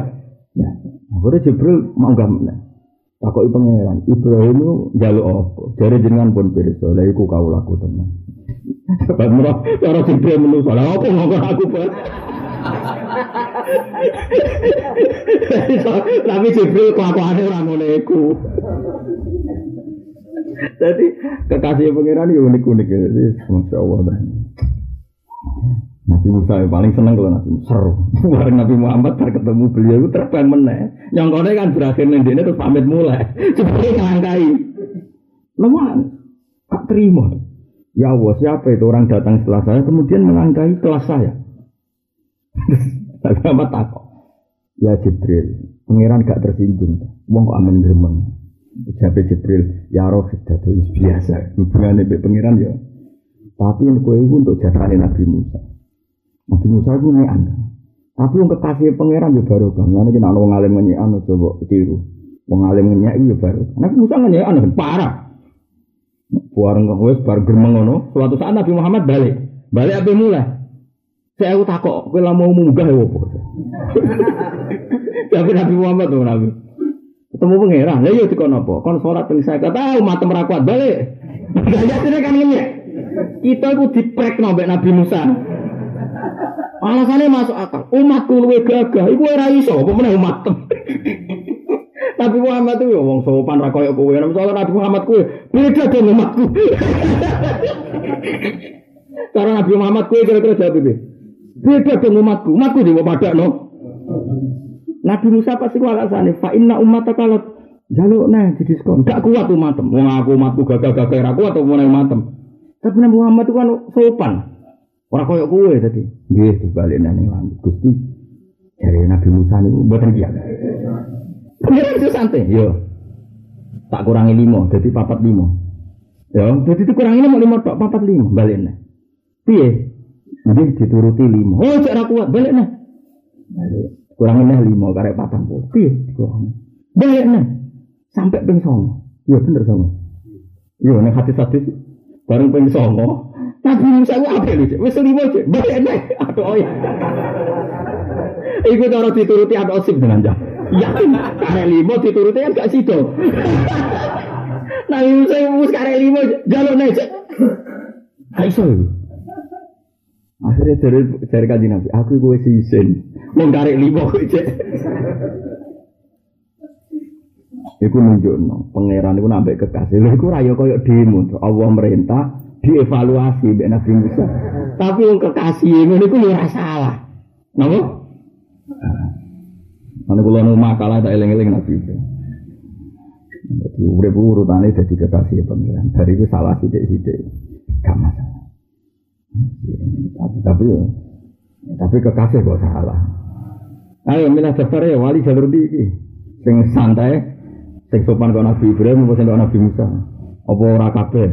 Ya. Akhirnya Jibril mau gamne. Takoki pangeran, Ibrahim itu jaluk apa? Jare jenengan pun pirsa, lha iku kau laku tenan. Sebab murah cara Jibril menungso. Lah apa ngomong aku, Pak? Tapi Jibril kelakuane ora ngono iku. Jadi kekasih pangeran itu unik-unik ya. Jadi masya Allah. Nabi Musa yang paling seneng kalau Nabi Musa seru. Bareng Nabi Muhammad bar ketemu beliau itu terbang meneh. Yang kau kan berakhir nih dia terus pamit mulai. Seperti ngelangkai. Lemah, tak terima. Ya Allah, siapa itu orang datang setelah saya kemudian melangkai kelas saya. Nabi Muhammad takut. Ya Jibril, pangeran gak tersinggung. Wong kok amin gremeng. Jabe Jibril, ya roh itu biasa. Hubungannya dengan pengiran ya. Tapi yang kue itu untuk jasane Nabi Musa. Nabi Musa itu ngean. Tapi yang kekasih pangeran ya baru kan. Nanti kita mau ngalim ngean coba tiru. Mau ngalim ngean itu ya baru. Nabi Musa ngean parah. Buareng wes bar germeng ngono. Suatu saat Nabi Muhammad balik. Balik apa mulai? Saya aku takok, kowe lah mau munggah ya apa? Tapi Nabi Muhammad tuh Nabi. Ketemu pangeran, lah yo dikon apa? Kon salat ping 50, ah umat ora kuat balik. Gayatine kan ngene. Kita iku diprekno mbek Nabi Musa. Alasannya masuk akal. Umatku luwe gagah, iku ora iso, apa meneh umat. Nabi Muhammad itu wong sopan ra koyo kowe. Nabi Muhammad kowe beda dengan umatku. Karena Nabi Muhammad kowe kira-kira jawab iki. Beda dengan umatku. Umatku di pada no. Nabi Musa pasti ku alasannya. Fa inna umat kalau jaluk nah di diskon. Gak kuat umatem. Wong aku umatku gagal-gagal ra kuat atau mulai umatem. Tapi Nabi Muhammad itu kan sopan. Orang koyok kue tadi. Nggih dibalik nang langit. Gusti dari Nabi Musa niku mboten kiat. Pengiran itu santai. Yo. Tak kurangi lima, jadi papat lima. Ya, jadi itu kurangi lima, lima tok papat lima, balik nih. Piye? Nanti dituruti lima. Oh, cek ra kuat, balik nih. Balik. Kurangi nih lima, karek patang puluh. Piye? Dikurangi. Balik nih. Sampai ping. Iya bener songo. Iya, nih hati-hati bareng ping songo. Tapi Musa itu apa lu? Wes lima cek. Balik nih. Aduh, oh ya. Iku cara dituruti apa osip dengan jam. Yakin karek limo dituruti kan gak sido. Nah, Musa mus karek limo jaluk nih cek. Gak iso. Akhirnya dari dari kaji nabi, aku gue sisen, mau karek limo cek. Iku nunjuk no, pangeran iku nambah kekasih. Lha iku raya koyo demo, Allah merintah dievaluasi mbek Nabi Musa. Tapi wong kekasih ngono iku ora salah. Napa? Mana kula nu makalah tak eling-eling Nabi itu. Jadi urip urutane dadi kekasih pangeran. Dari itu salah sithik-sithik. Gak masalah. Tapi tapi tapi kekasih kok salah. Ayo milih daftar ya wali jalur di iki. Sing santai, sing sopan kok Nabi Ibrahim apa sing Nabi Musa? Apa ora kabeh?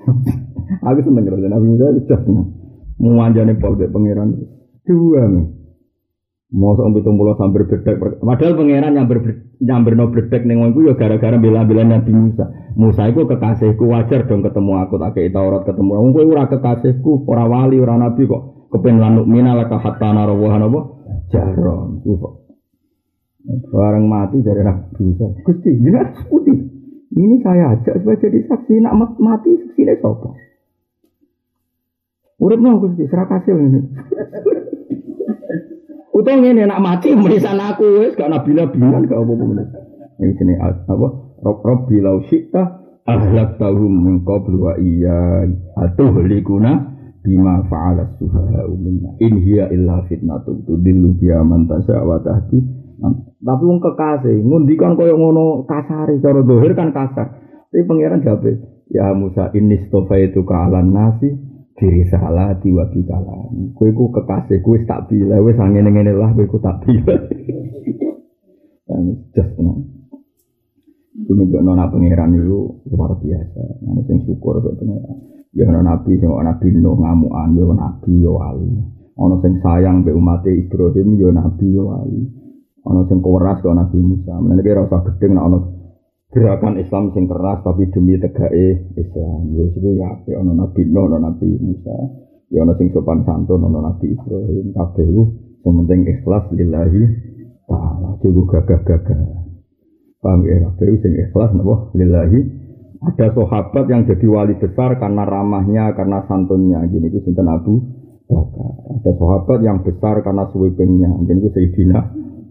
Aku seneng karo Nabi Musa itu seneng. Muanjane pol be pangeran. Dua nih. Mosok pitung puluh sambil bedek. Padahal pangeran nyamber nyamber no bedek neng wongku ya gara-gara bela-bela Nabi Musa. Musa itu kekasihku wajar dong ketemu aku tak kayak Taurat ketemu. Wong kowe ora kekasihku, ora wali, ora nabi kok. Kepen lanuk mina laka hatta narawahan apa? Jaron. Iku Barang mati dari Nabi Musa. Gusti, jelas putih. Ini saya ajak supaya jadi saksi. Nak mati saksi sopo. Urip no Gusti, serah kasil ini. Utang ini nak mati menisan aku wes gak nabi nabian gak apa apa Ini sini apa? Rob Rob bilau syikta ahlak min qablu wa iya atuhlikuna bima fa'ala sufaha minna. In hiya illa fitnatun. Tudillu biya man tasya wa tahdi. Tapi wong kekasih ngundikan kaya ngono kasare cara dohir kan kasar. Tapi pangeran jawab ya Musa ini itu ka alan nasi diri salah diwa bikalami kowe ku kekasih kowe tak bila wis ngene ngene lah kowe ku tak bila just nang Kuno nona pangeran itu luar biasa. Nanti sing syukur ke pangeran. Ya ana nabi sing ana nabi Nuh ngamukan ya nabi ya wali. Ana sing sayang mbek umat Ibrahim ya nabi ya wali. Ana sing keras kok nabi Musa. Menene kira usah gedeng nek ana gerakan Islam sing keras tapi demi tegake Islam. Ya iku ya apik ana nabi Nuh ana nabi Musa. Ya ana sing sopan santun ana nabi Ibrahim kabeh iku sing penting ikhlas lillahi ta'ala. Juga gagah-gagah. Paham ya? Kabeh sing ikhlas napa lillahi ada sahabat yang jadi wali besar karena ramahnya, karena santunnya. Gini itu sinten Abu. Ada sahabat yang besar karena sweepingnya. Gini itu Sayyidina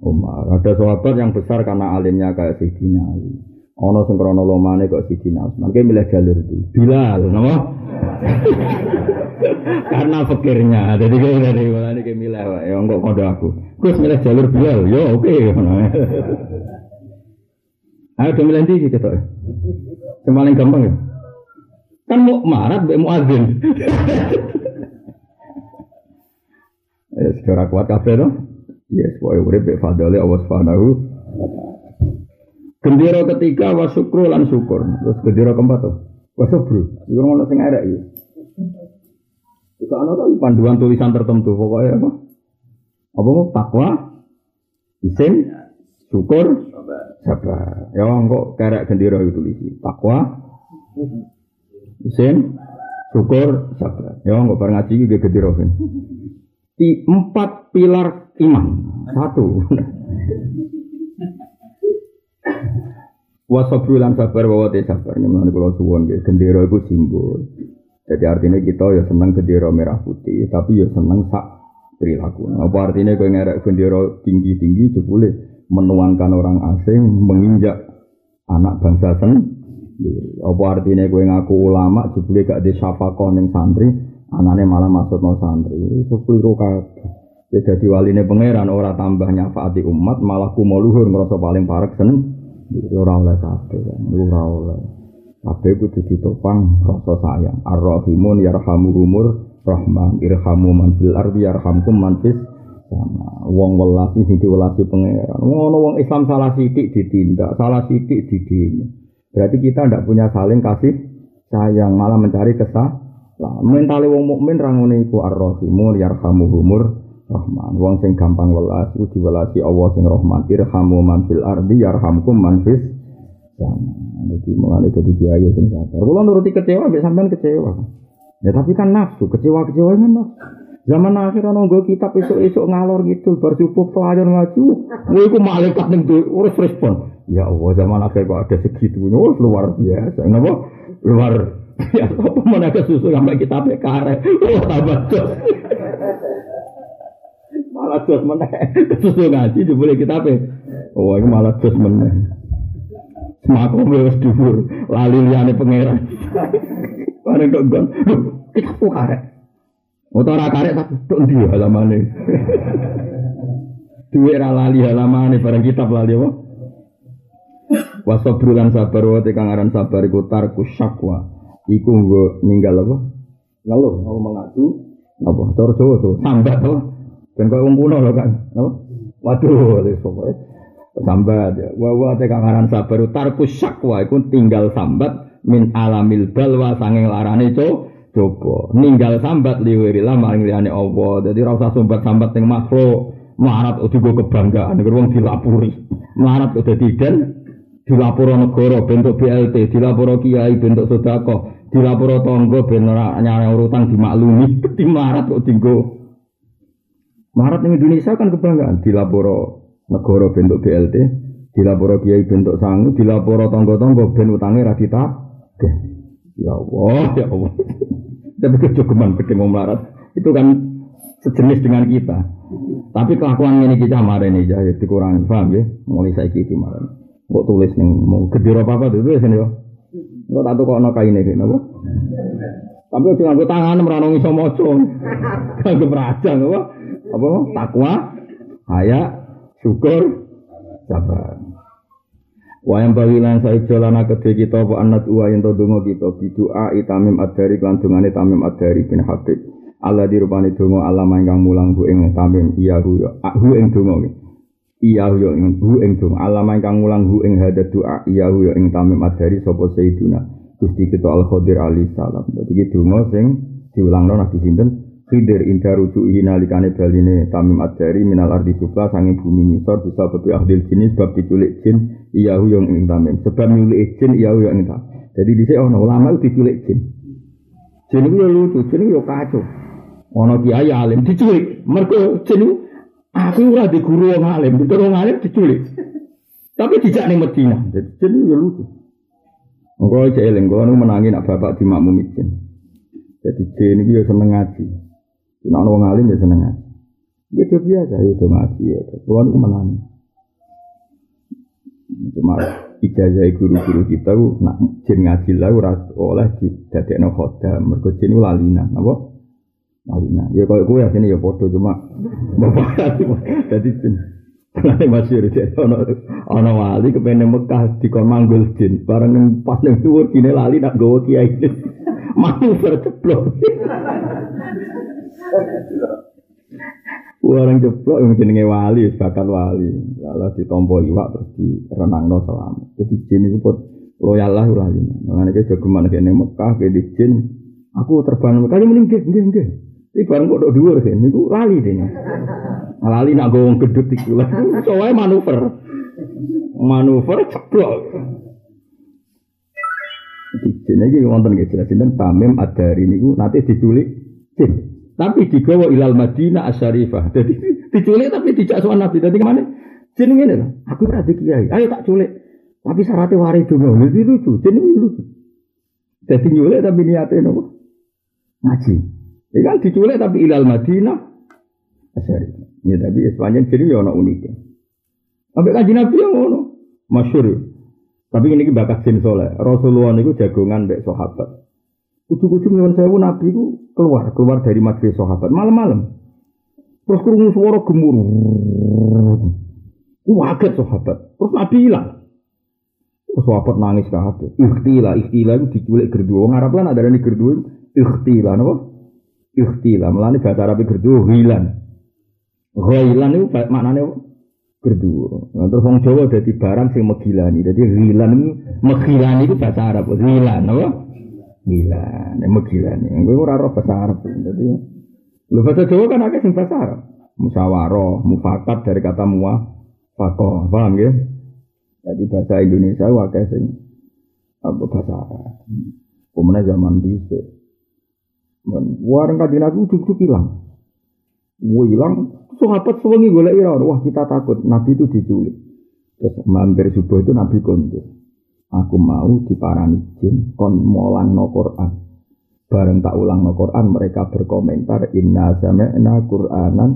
Umar. Ada sahabat yang besar karena alimnya kayak Sayyidina Ali. Ono sing lomane kok Sayyidina Utsman. Ki milih jalur di Bilal, napa? karena fakirnya. Jadi kayak dari mulane ki milih. Ya kok kode aku. Gus milih jalur Bilal. Yo oke. Okay. Ayo milih ndi ketok. Yang paling gampang ya. Kan mau marah, mau azin. Ya, secara kuat kafe dong. Yes, pokoknya urip be fadale Allah Subhanahu Gendera ketiga wa syukru lan syukur. Terus gendera keempat tuh. Wa sabru. Iku ngono sing arek iki. Itu ana tuh panduan tulisan tertentu pokoknya apa? Apa takwa, isim, syukur, sabar. Ya kok kerek gendera itu tulis takwa, isin, syukur, sabar. Ya kok bareng ngaji iki kan. Di empat pilar iman. Satu. Wasabru lan sabar bahwa te sabar ini kalau suwon gitu. Gendera itu simbol. Jadi artinya kita ya seneng gendera merah putih, tapi ya seneng sak perilaku. Apa artinya kau ngerek gendera tinggi tinggi jebule menuankan orang asing menginjak anak bangsa sendiri. Apa artinya gue ngaku ulama jebule gak di syafaqah ning santri, anane malah masuk no santri. Keliru kabeh. Ya dadi waline pangeran ora tambah nyafaati umat, malah ku luhur ngrasa paling parek sen. Ora oleh kabeh, ora oleh. Kabeh kudu ditopang rasa sayang. Ar-Rahimun yarhamuhumur rahman irhamu man fil ardi yarhamkum man fis sama wong welasi sing diwelasi pangeran ngono wong Islam salah sidik ditindak salah sidik didini berarti kita tidak punya saling kasih sayang malah mencari kesah lah mentale wong mukmin ra ngene iku ar-rahimun yarhamuhumur rahman wong sing gampang welas iku diwelasi Allah sing rahman irhamu man fil ardi yarhamkum man fis sama jadi mulai jadi kiai sing sabar kula nuruti kecewa mbek sampean kecewa ya tapi kan nafsu kecewa kecewa kan nafsu Zaman akhir ana nggo kitab esuk-esuk ngalor gitu bar subuh pelajar ngaji. Kowe iku malaikat ning urus respon. Ya Allah zaman akhir kok ada segitu. Oh, luar biasa. Napa? Luar ya apa mana susu sampai kitab karek. Oh, jos. Malah jos meneh. Susu ngaji boleh kitab Oh, ini malah jos meneh. Semakom wis dhuwur, lali liyane pangeran. Bareng kok gon, kitabku karek. Utawa karek tapi tok ndi halamane. Duwe ra lali halamane barang kitab lali apa? Wasabru lan sabar wa kang sabar iku tarku syakwa. Iku nggo ninggal apa? Ngeluh, mau mengadu apa? Cara Jawa tuh, sambat to. Dan kok umpuno lho kan. Waduh, wis pokoke sambat ya. Wa wa te kanganan sabar tarku syakwa iku tinggal sambat min alamil balwa sanging larane co coba ninggal sambat liwirilah maring liyane Allah. Dadi ora usah sambat-sambat ning makhluk. Melarat udah kebanggaan, nek wong dilapuri. Melarat udah den dilaporo negara bentuk BLT, dilaporo kiai bentuk sedekah, dilaporo tangga ben ora nyare urutan dimaklumi, di melarat kok dinggo. Melarat ning Indonesia kan kebanggaan, dilaporo negara bentuk BLT, dilaporo kiai bentuk sangu, dilaporo tangga-tangga ben utange ra. Ya Allah, ya Allah. Tapi kejogeman ketemu melarat itu kan sejenis dengan kita. Tapi kelakuan ini kita kemarin ini ya dikurangi, paham ya? Mulai saya kiki kemarin. Kok tulis nih mau gede apa apa tuh tulis nih yo. Kok tahu kok nak kain ini, apa? Tapi udah nganggo tangan meranongi maca. Kanggo beraja apa? Apa? Takwa, haya, syukur, sabar. Wayang bagilan saya jalan kedhe kita apa anat uwa yen to donga kita bidua itamim adari lan dongane tamim adari bin Habib. Allah dirupani donga alama ingkang mulang bu ing tamim iya hu ya hu ing donga iya hu ya ing hu ing donga alama ingkang mulang hu ing hada doa iya hu ya ing tamim adari sapa sayyiduna Gusti kita Al Khadir alaihi salam. Dadi donga sing diulangno Nabi sinten Khidir inda rujuki nalikane baline tamim adari minal ardi sufla sange bumi nisor bisa bebi ahdil jenis sebab diculik jin iyahu yang ing tamim. Sebab nyulik jin iyahu yang ing tamim. Jadi dhisik ana ulama itu diculik jin. Jin itu lucu jin itu kacau. Ana kiai alim diculik. Mergo jin aku ora di guru wong alim betul wong alim diculik. Tapi dijak ning Medina. Jadi jin itu lucu. Engkau cek eling, kau menangi nak bapak di makmum jin. Jadi jin itu seneng ngaji. Ana wong alim ya seneng ngaji. Ya itu biasa, ya itu ngaji ya. Kulo niku menang. Cuma ijazah guru-guru kita ku nak jin ngaji lah ora oleh didadekno khodam. Mergo jin lalinan, apa? Lalinan. Ya koyo kowe asine ya padha cuma dadi jin. Mulai masyur jadi ono ono wali kepengen Mekah di manggul jin bareng pas nang dhuwur kine lali nak gawa kiai. Mau berceplok. Orang jeblok yang jenenge wali, bakat wali. Lalu ditompo iwak terus di renang no selamat. Jadi jin itu pun loyal lah wali. Mengenai ke jogeman ke Mekah ke di jin. Aku terbang Mekah ini meninggal, enggak enggak. Ini barang kok sih, ini lali deh. Lali nak gedut itu lah. Soalnya manuver, manuver ceplok. Di jin ini wonten gitu, jelasin tamim ada hari ini nanti diculik jin. Tapi digawa ilal Madinah asyarifah. Jadi diculik tapi dijak soal Nabi. Jadi ke mana? Jadi ini lah. Aku berarti kiai. Ayo tak culik. Tapi syaratnya waris dulu. Jadi lucu. Ini lucu. Jadi nyulik tapi niatnya apa? Ngaji. Ya kan diculik tapi ilal Madinah asyarifah. Ya tapi sepanjang jadi ya ada uniknya. Sampai kaji Nabi yang ngono. Masyur. Tapi ini bakat jin soleh. Rasulullah itu jagongan mbek sahabat. Ujung-ujung nyuwun sewu Nabi ku keluar, keluar dari majelis sahabat malam-malam. Terus kurung suara gemuruh. Waget sahabat. Terus Nabi hilang. Terus sahabat nangis hati. Ikhtila, ikhtila itu diculik gerdu. Wong Arab kan ada nih gerdu. Ikhtila, napa? Ikhtila. Melani bahasa Arab gerdu hilan. Hilan itu maknanya gerdu. Nah, terus wong Jawa di barang sing megilani. Jadi hilan itu megilani itu bahasa Arab. Hilan, napa? Gila, nek gila nih. Gue ora roh bahasa Arab. Jadi, lu bahasa Jawa kan akeh sing bahasa Arab. Mufakat dari kata muah, fako, paham ya? Jadi bahasa Indonesia akeh sing apa bahasa Arab. Kemudian zaman bisa. Warang kajian aku cukup hilang. Gue hilang, sahabat gue lagi wah kita takut Nabi itu diculik. Terus mampir subuh itu Nabi kondur aku mau diparani jin kon molang no Quran. Bareng tak ulang no Quran mereka berkomentar inna sami'na Qur'anan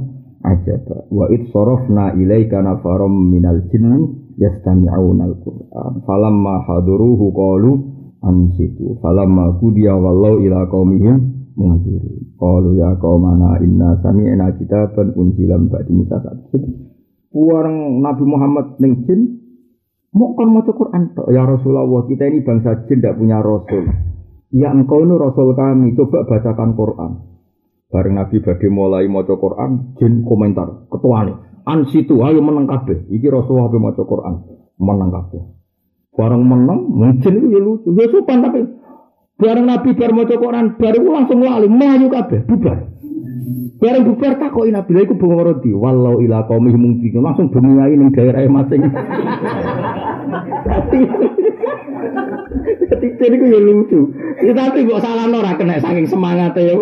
ajaba. Wa id sorofna ilaika nafarom minal jinni yastami'una al-Qur'an. Falamma haduruhu qalu ansitu. Falamma kudiya wallau ila qaumihim munziri qalu ya qaumana inna sami'na kitaban unsilam ba'di Musa Puarang Nabi Muhammad ning Mau kan mau Quran Ya Rasulullah, kita ini bangsa jin tidak punya Rasul. Ya engkau ini Rasul kami, coba bacakan Quran. Bareng Nabi badhe mulai mau Quran, jin komentar, ketua nih. an situ ayo menang kabeh. Iki Rasulullah ape maca Quran, menang kabeh. Bareng menang, mungkin itu ya lucu. Ya sopan tapi bareng Nabi bar maca Quran, baru langsung lali, melayu kabeh, bubar. Bareng bubar takoki Nabi, lha iku bunga roti, walau ila qaumih mungkin langsung bengiyai ning daerah masing. Jadi jadi ya lucu. Ya, tapi kok salah ora kena saking semangat ya.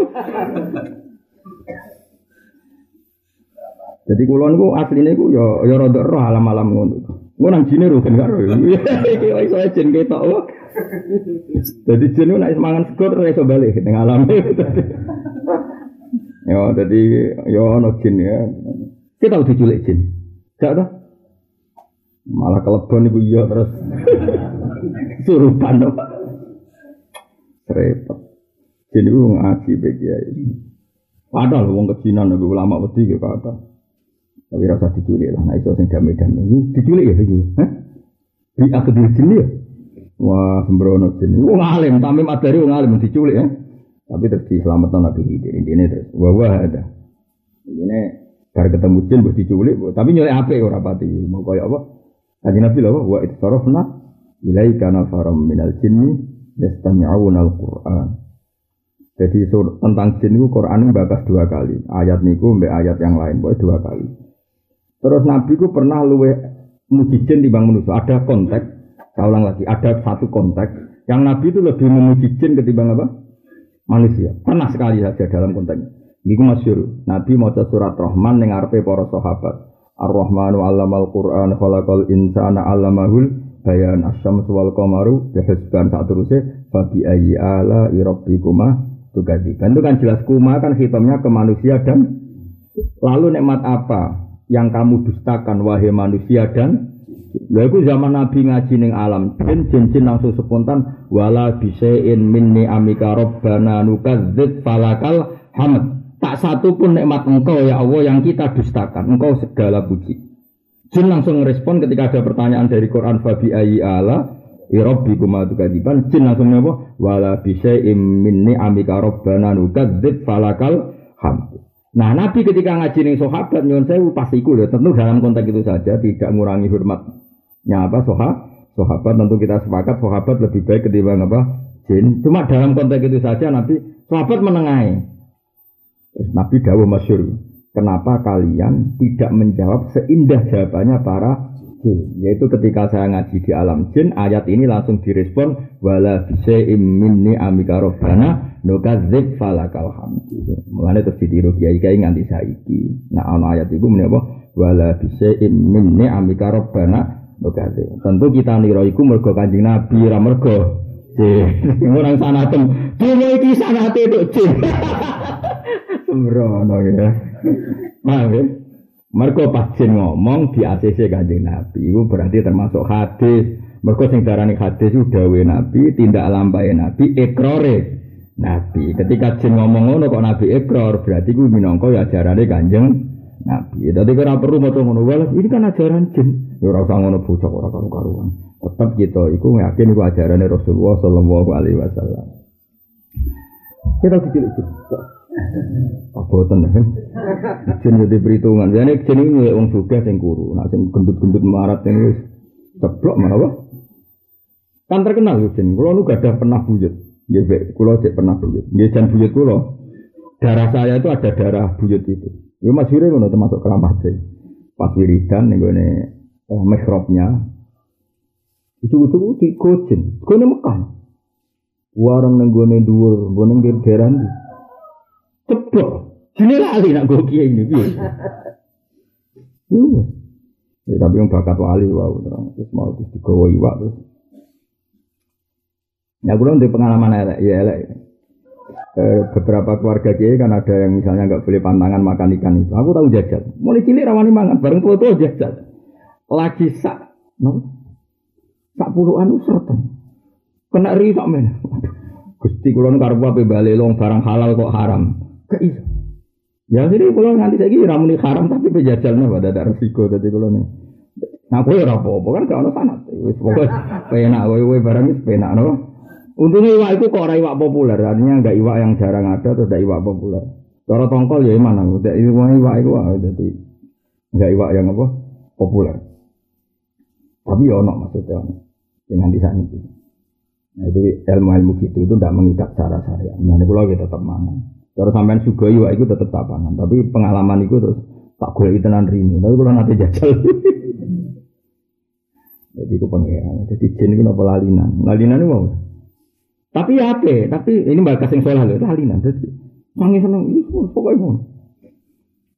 Jadi kulon ku asline ku ya ya rada roh alam-alam ngono. Ngono nang jine kan karo. Iki iso jin ketok. Jadi jin nek semangat segur ora iso balik ning alam. Ya jadi ya ono jin ya. Kita udah diculik jin. Gak tau? Malah kelebon iku iya terus. Surupan apa? Repot. Jin itu ngaji bagi ya. Padahal wong kejinan nabi ulama wedi ke kata. Tapi rasa diculik lah, nah itu sing damai-damai. Ini diculik ya iki. Hah? Di akhir jin ya. Wah, sembrono jin. Wong alim, tamim adari wong alim diculik ya. Tapi terus diselamatkan Nabi Khidir. Ini terus wah ada. Ini bar ketemu jin buat diculik, tapi nyulik apa ora pati. Mau kayak apa? Kaji Nabi lah, wa itsarafna ilaika nafaram minal jinni yastami'una al-Qur'an. Jadi tentang jin itu Quran bakas dua kali. Ayat niku mbak ayat yang lain, boleh dua kali. Terus Nabi ku pernah luwe muji jin di bang manusia. Ada konteks, saya ulang lagi, ada satu konteks yang Nabi itu lebih memuji jin ketimbang apa? Manusia. Pernah sekali saja dalam konteks. Ini masyur. Nabi mau surat Rahman yang arpe para sahabat. Ar-Rahmanu allamal Qur'an khalaqal insana allamahul bayan asyam wal qamaru bihusban saat terusnya babi ayyi ala irabbikuma tugadziban itu kan jelas kuma kan hitamnya ke manusia dan lalu nikmat apa yang kamu dustakan wahai manusia dan Lha iku zaman Nabi ngaji ning alam jin jin langsung spontan wala bisain minni amika rabbana nukadzib falakal hamd. Tak satu pun nikmat engkau ya Allah yang kita dustakan. Engkau segala puji. Jin langsung merespon ketika ada pertanyaan dari Quran fabi ayi ala Irobbi kumatu jin langsung napa wala bisain minni amika rabbana nukadzib falakal hamd. Nah Nabi ketika ngaji nih sahabat nyuwun saya pasti ikut ya tentu dalam konteks itu saja tidak mengurangi hormatnya apa soha sahabat tentu kita sepakat sahabat lebih baik ketimbang apa jin. Cuma dalam konteks itu saja Nabi sahabat menengahi. Nabi dawuh masyur kenapa kalian tidak menjawab seindah jawabannya para jin? Yaitu ketika saya ngaji di alam jin ayat ini langsung direspon wala bisaim minni amika robbana nukadzib falakal hamdu. Mulane terus ditiru kiai kiai nganti saiki. Nah ayat itu menapa wala bisaim minni amika robbana nukadzib tentu kita nira iku mergo kanjeng nabi ra mergo orang sana tem dunia iki sanate itu sembrono ya Paham ya? Mergo pas jin ngomong di ACC Kanjeng Nabi, itu berarti termasuk hadis. Mergo sing darani hadis itu dawe Nabi, tindak lampai Nabi, ikrore Nabi. Ketika jin ngomong ngono kok Nabi ikrar, berarti ku minangka ya ajarane Kanjeng Nabi. Dadi ora perlu maca ngono, wae ini kan ajaran jin. Ya ora usah ngono bocah ora karu-karuan. Tetap kita iku yakin iku ajarane Rasulullah sallallahu alaihi wasallam. Kita kecil Aboten kan. Jen jadi perhitungan. Jadi jen ini milik wong suka sing kuru. Sing gendut-gendut marat ini ceplok mana? Kan terkenal ya jen. Kulo nu gak ada pernah buyut. Nggih, kulo cek pernah buyut. Nggih jan buyut kulo. Darah saya itu ada darah buyut itu. Ya Mas Yuri ngono termasuk keramat deh. Pas wiridan ning gone eh, mihrabnya. Itu-itu Gojen. Gone Mekah. Warang ning gone dhuwur, gone daerah ndi? Ceblok. Jine lali nak gue kiai ini piye. Ya tapi yang bakat wali wow terus terus mau terus digawa iwak terus. Ya gue di pengalaman elek ya elek. Eh, beberapa keluarga kiai kan ada yang misalnya nggak boleh pantangan makan ikan itu. Aku tahu jajal. Mulai cilik rawani mangan bareng tua tua jajal. Lagi sak, no, sak puluhan usrotan. Kena risak men. Gusti kulon karbu apa balik long barang halal kok haram. Iso. Ya jadi kalau nanti saya kira ramuni haram tapi pejajalnya pada ada resiko tadi kalau nih. Nah, kue ora apa kan gak ono sanat. Pokoke penak kowe barang penak no. Untungnya iwak itu kok ora iwak populer, artinya enggak iwak yang jarang ada atau enggak iwak populer. Cara tongkol ya mana, udah iwak iwak itu jadi Enggak iwak yang apa? Populer. Tapi ya ono maksudnya ono. Yang nanti saat ini. Nah itu ilmu-ilmu gitu itu tidak mengikat secara syariat. Nah ini kalau kita tetap mangan. Terus sampean juga iwak itu tetap tak pangan. Tapi pengalaman itu terus tak boleh itu nanti ini. Tapi kalau nanti jajal. Jadi itu pengiran. Jadi jin itu apa lalinan. Lalinan itu mau. Tapi ya apa? Tapi ini mbak kasih soal loh. Lalinan. Jadi mangi seneng. Pokoknya mau.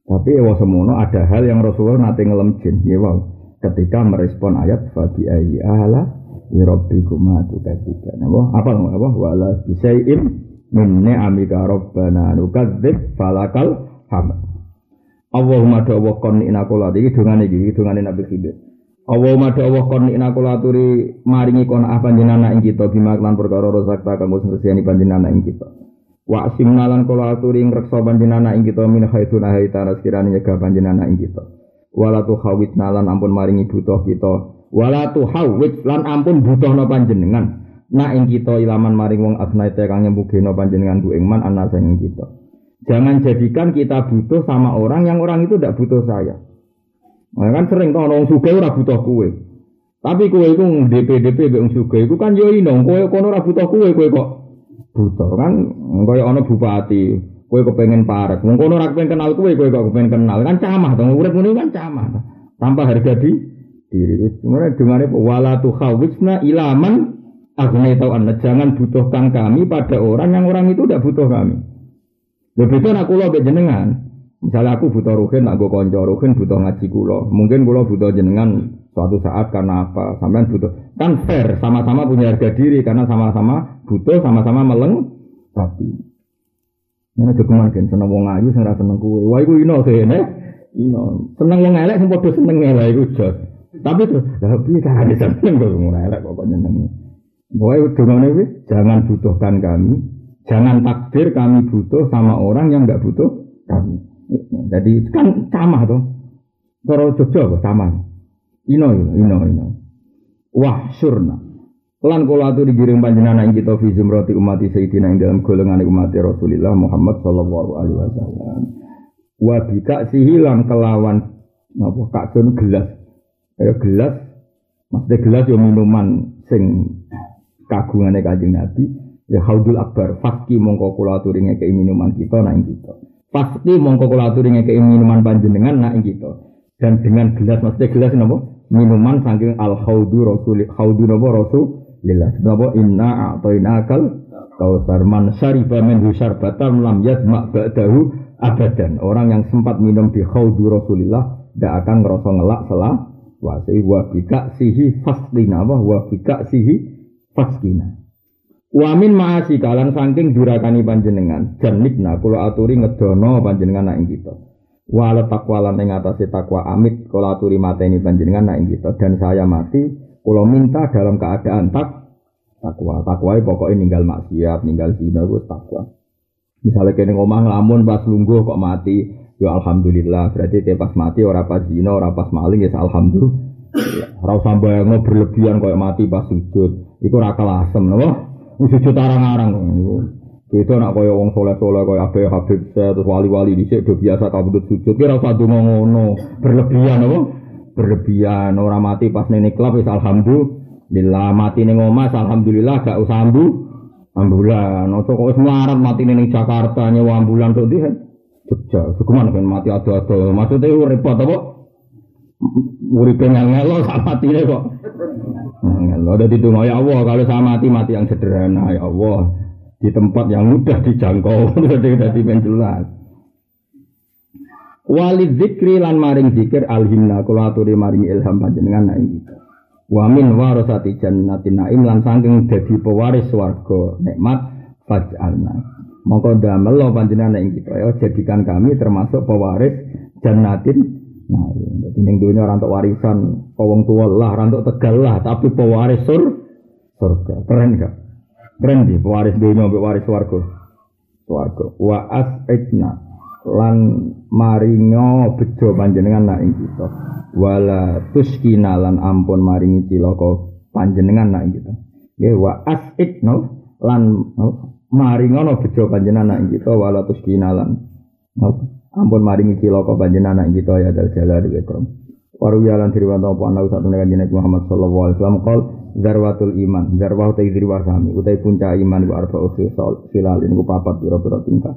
Tapi ya semono ada hal yang Rasulullah nanti ngelem jin. Ya wow. Ketika merespon ayat fabi ayyi ala irabbikum tukadzika. Napa? Apa apa? Wala bisai'in min ni'amika rabbana nukadzib falakal hamd. Allahumma da Allah kon ina kula iki dongane iki dongane Nabi Khidir. Allahumma da Allah kon ina kula aturi maringi kon ah panjenengan ing kita bimaklan perkara rozakta kanggo ngresiyani panjenengan ing kita. Wa asimna lan kula aturi ngreksa panjenengan ing kita min haitsu nahaita sekirane nyegah panjenengan ing kita. Wala hawit nalan ampun maringi butuh kita. Wala hawit lan ampun butuhno panjenengan. Nak ing kita ilaman maring wong asnaite kang nyembugeno panjenengan ku ing man ana ing kita. Jangan jadikan kita butuh sama orang yang orang itu tidak butuh saya. Nah, kan sering tuh orang suka ora butuh kue. Tapi kue itu DP DP be suka itu kan yo ino kue kono ora butuh kue kue kok butuh kan? Kaya ana bupati kowe kepengen parek. Wong kono ora kepengen kenal kowe kowe kok kepengen kenal. Kan camah to urip ngene kan camah tanpa harga di diri. Kemudian di mana wala tu khawisna ilaman agne tau anda jangan butuhkan kami pada orang yang orang itu tidak butuh kami. Lebih itu nak kulo misalnya aku butuh ruhin nak gue konco butuh ngaji kulo mungkin kulo butuh jenengan suatu saat karena apa? Sampean butuh. Kan fair sama-sama punya harga diri karena sama-sama butuh sama-sama meleng tapi ini aja kemarin seneng wong ayu seneng seneng kue wah iku ino kene ino. Seneng wong elek sing padha seneng elek iku jos. Tapi tuh tapi kan ada seneng kok wong elek kok nyeneng Pokoknya dongane ini jangan butuhkan kami, jangan takdir kami butuh sama orang yang nggak butuh kami. Jadi kan sama tuh. Kalau Jogja apa sama? Ino, ino, ino. Wah, surna. Lan kula aturi digiring panjenengan ing kita fi zumrati umat sayyidina ing dalam golongan umat Rasulullah Muhammad sallallahu alaihi wasallam. Wa bika sihilan kelawan napa kakun gelas. Ya gelas maksudnya gelas yo minuman sing kagungane Kanjeng Nabi ya haudul akbar faski mongko kula aturi ngekeki minuman kita nang kita. Pasti mongko kula aturi ngekeki minuman panjenengan nang kita. Dan dengan gelas maksudnya gelas napa? Minuman saking al haudu rasul haudu napa rasulillah. Napa inna a'tainakal kautsar man syariba min syarbatan lam yasma ba'dahu abadan. Orang yang sempat minum di haudu rasulillah tidak akan ngerasa ngelak selah wasi wa bika sihi fasdina wa bika sihi fasdina. Wamin maasi kalan saking durakani panjenengan janibna kula aturi ngedono panjenengan nak kita. Wala takwa lan ing atase takwa amit kula aturi mateni panjenengan nak kita dan saya mati kula minta dalam keadaan tak takwa. Takwa pokoknya ninggal maksiat, ninggal zina itu takwa. Misalnya kene ngomong lamun pas lungguh kok mati, ya alhamdulillah. Berarti dia pas mati ora pas zina, ora pas maling ya alhamdulillah. Ora usah bayangno berlebihan kok mati pas sujud. Iku ora kelasem, napa? Sujud arang-arang niku. Itu nak kaya wong soleh-soleh kaya Abe Habib saya terus wali-wali dhisik do biasa kabudut sujud kira usah donga ngono. Berlebihan apa? Berlebihan ora mati pas ning klub wis alhamdulillah mati ning omah alhamdulillah gak usah ambu. Ambulan, ojo kok wis melarat mati ning Jakarta nyewa ambulan tok ndi Jogja, Sukuman kan mati ado-ado. Maksudnya repot apa? Uripe ngelo sak matine kok. Ngelo dadi donga ya Allah kalau sama mati mati yang sederhana ya Allah di tempat yang mudah dijangkau jadi menjelas Walid zikri lan maring zikir alhimna kula aturi maring ilham panjenengan nak kita. Wa min warasati jannatin naim lan saking dadi pewaris swarga nikmat faj'alna. Mongko damel panjenengan ing kita ya jadikan kami termasuk pewaris jannatin naim. Dadi ning dunya ora warisan wong tua lah, ora tegal lah, tapi pewaris sur surga. Keren gak? Keren di pewaris dunia mbek waris warga. Warga. Wa as'idna lan maringo bejo panjenengan nak ing kita. Wala tuskina lan ampun maringi cilaka panjenengan nak ing kita. Ya wa as'idna lan no, maringono bejo panjenengan nak ing kita wala tuskina lan Ampun maringi cilaka panjenengan anak kita ya dal jalal ikram. Waru yalan diriwanto apa ana satu kanjeng Nabi Muhammad sallallahu alaihi wasallam qol zarwatul iman, zarwah utai dirwasami, utai puncak iman wa arba'u khisal, khilal ini ku papat pira-pira tingkah.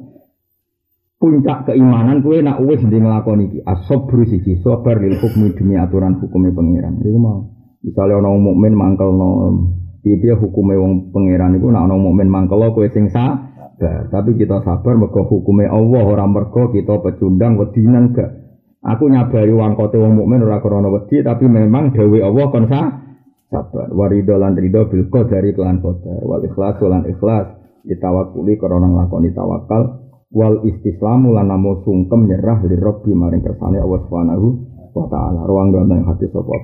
Puncak keimanan kue nak wis ndi nglakoni iki, as-sabru siji, sabar lil hukmi demi aturan hukumnya pangeran. Iku mau. Misalnya ana mukmin mangkelno piye hukume wong pangeran iku nak ana mukmin mangkel kowe sing sabar. Tapi kita sabar mergo hukume Allah ora mergo kita pecundang wedinan gak. Aku nyabari wangkote wong mukmin ora krana wedi tapi memang dewe Allah kon sabar. Warido lan rido bil qadari kelan qadar. Wal ikhlas lan ikhlas ditawakuli krana nglakoni tawakal wal istislamu lan namo sungkem nyerah li rabbi maring kersane Allah Subhanahu wa taala. Ruang donten hati sapa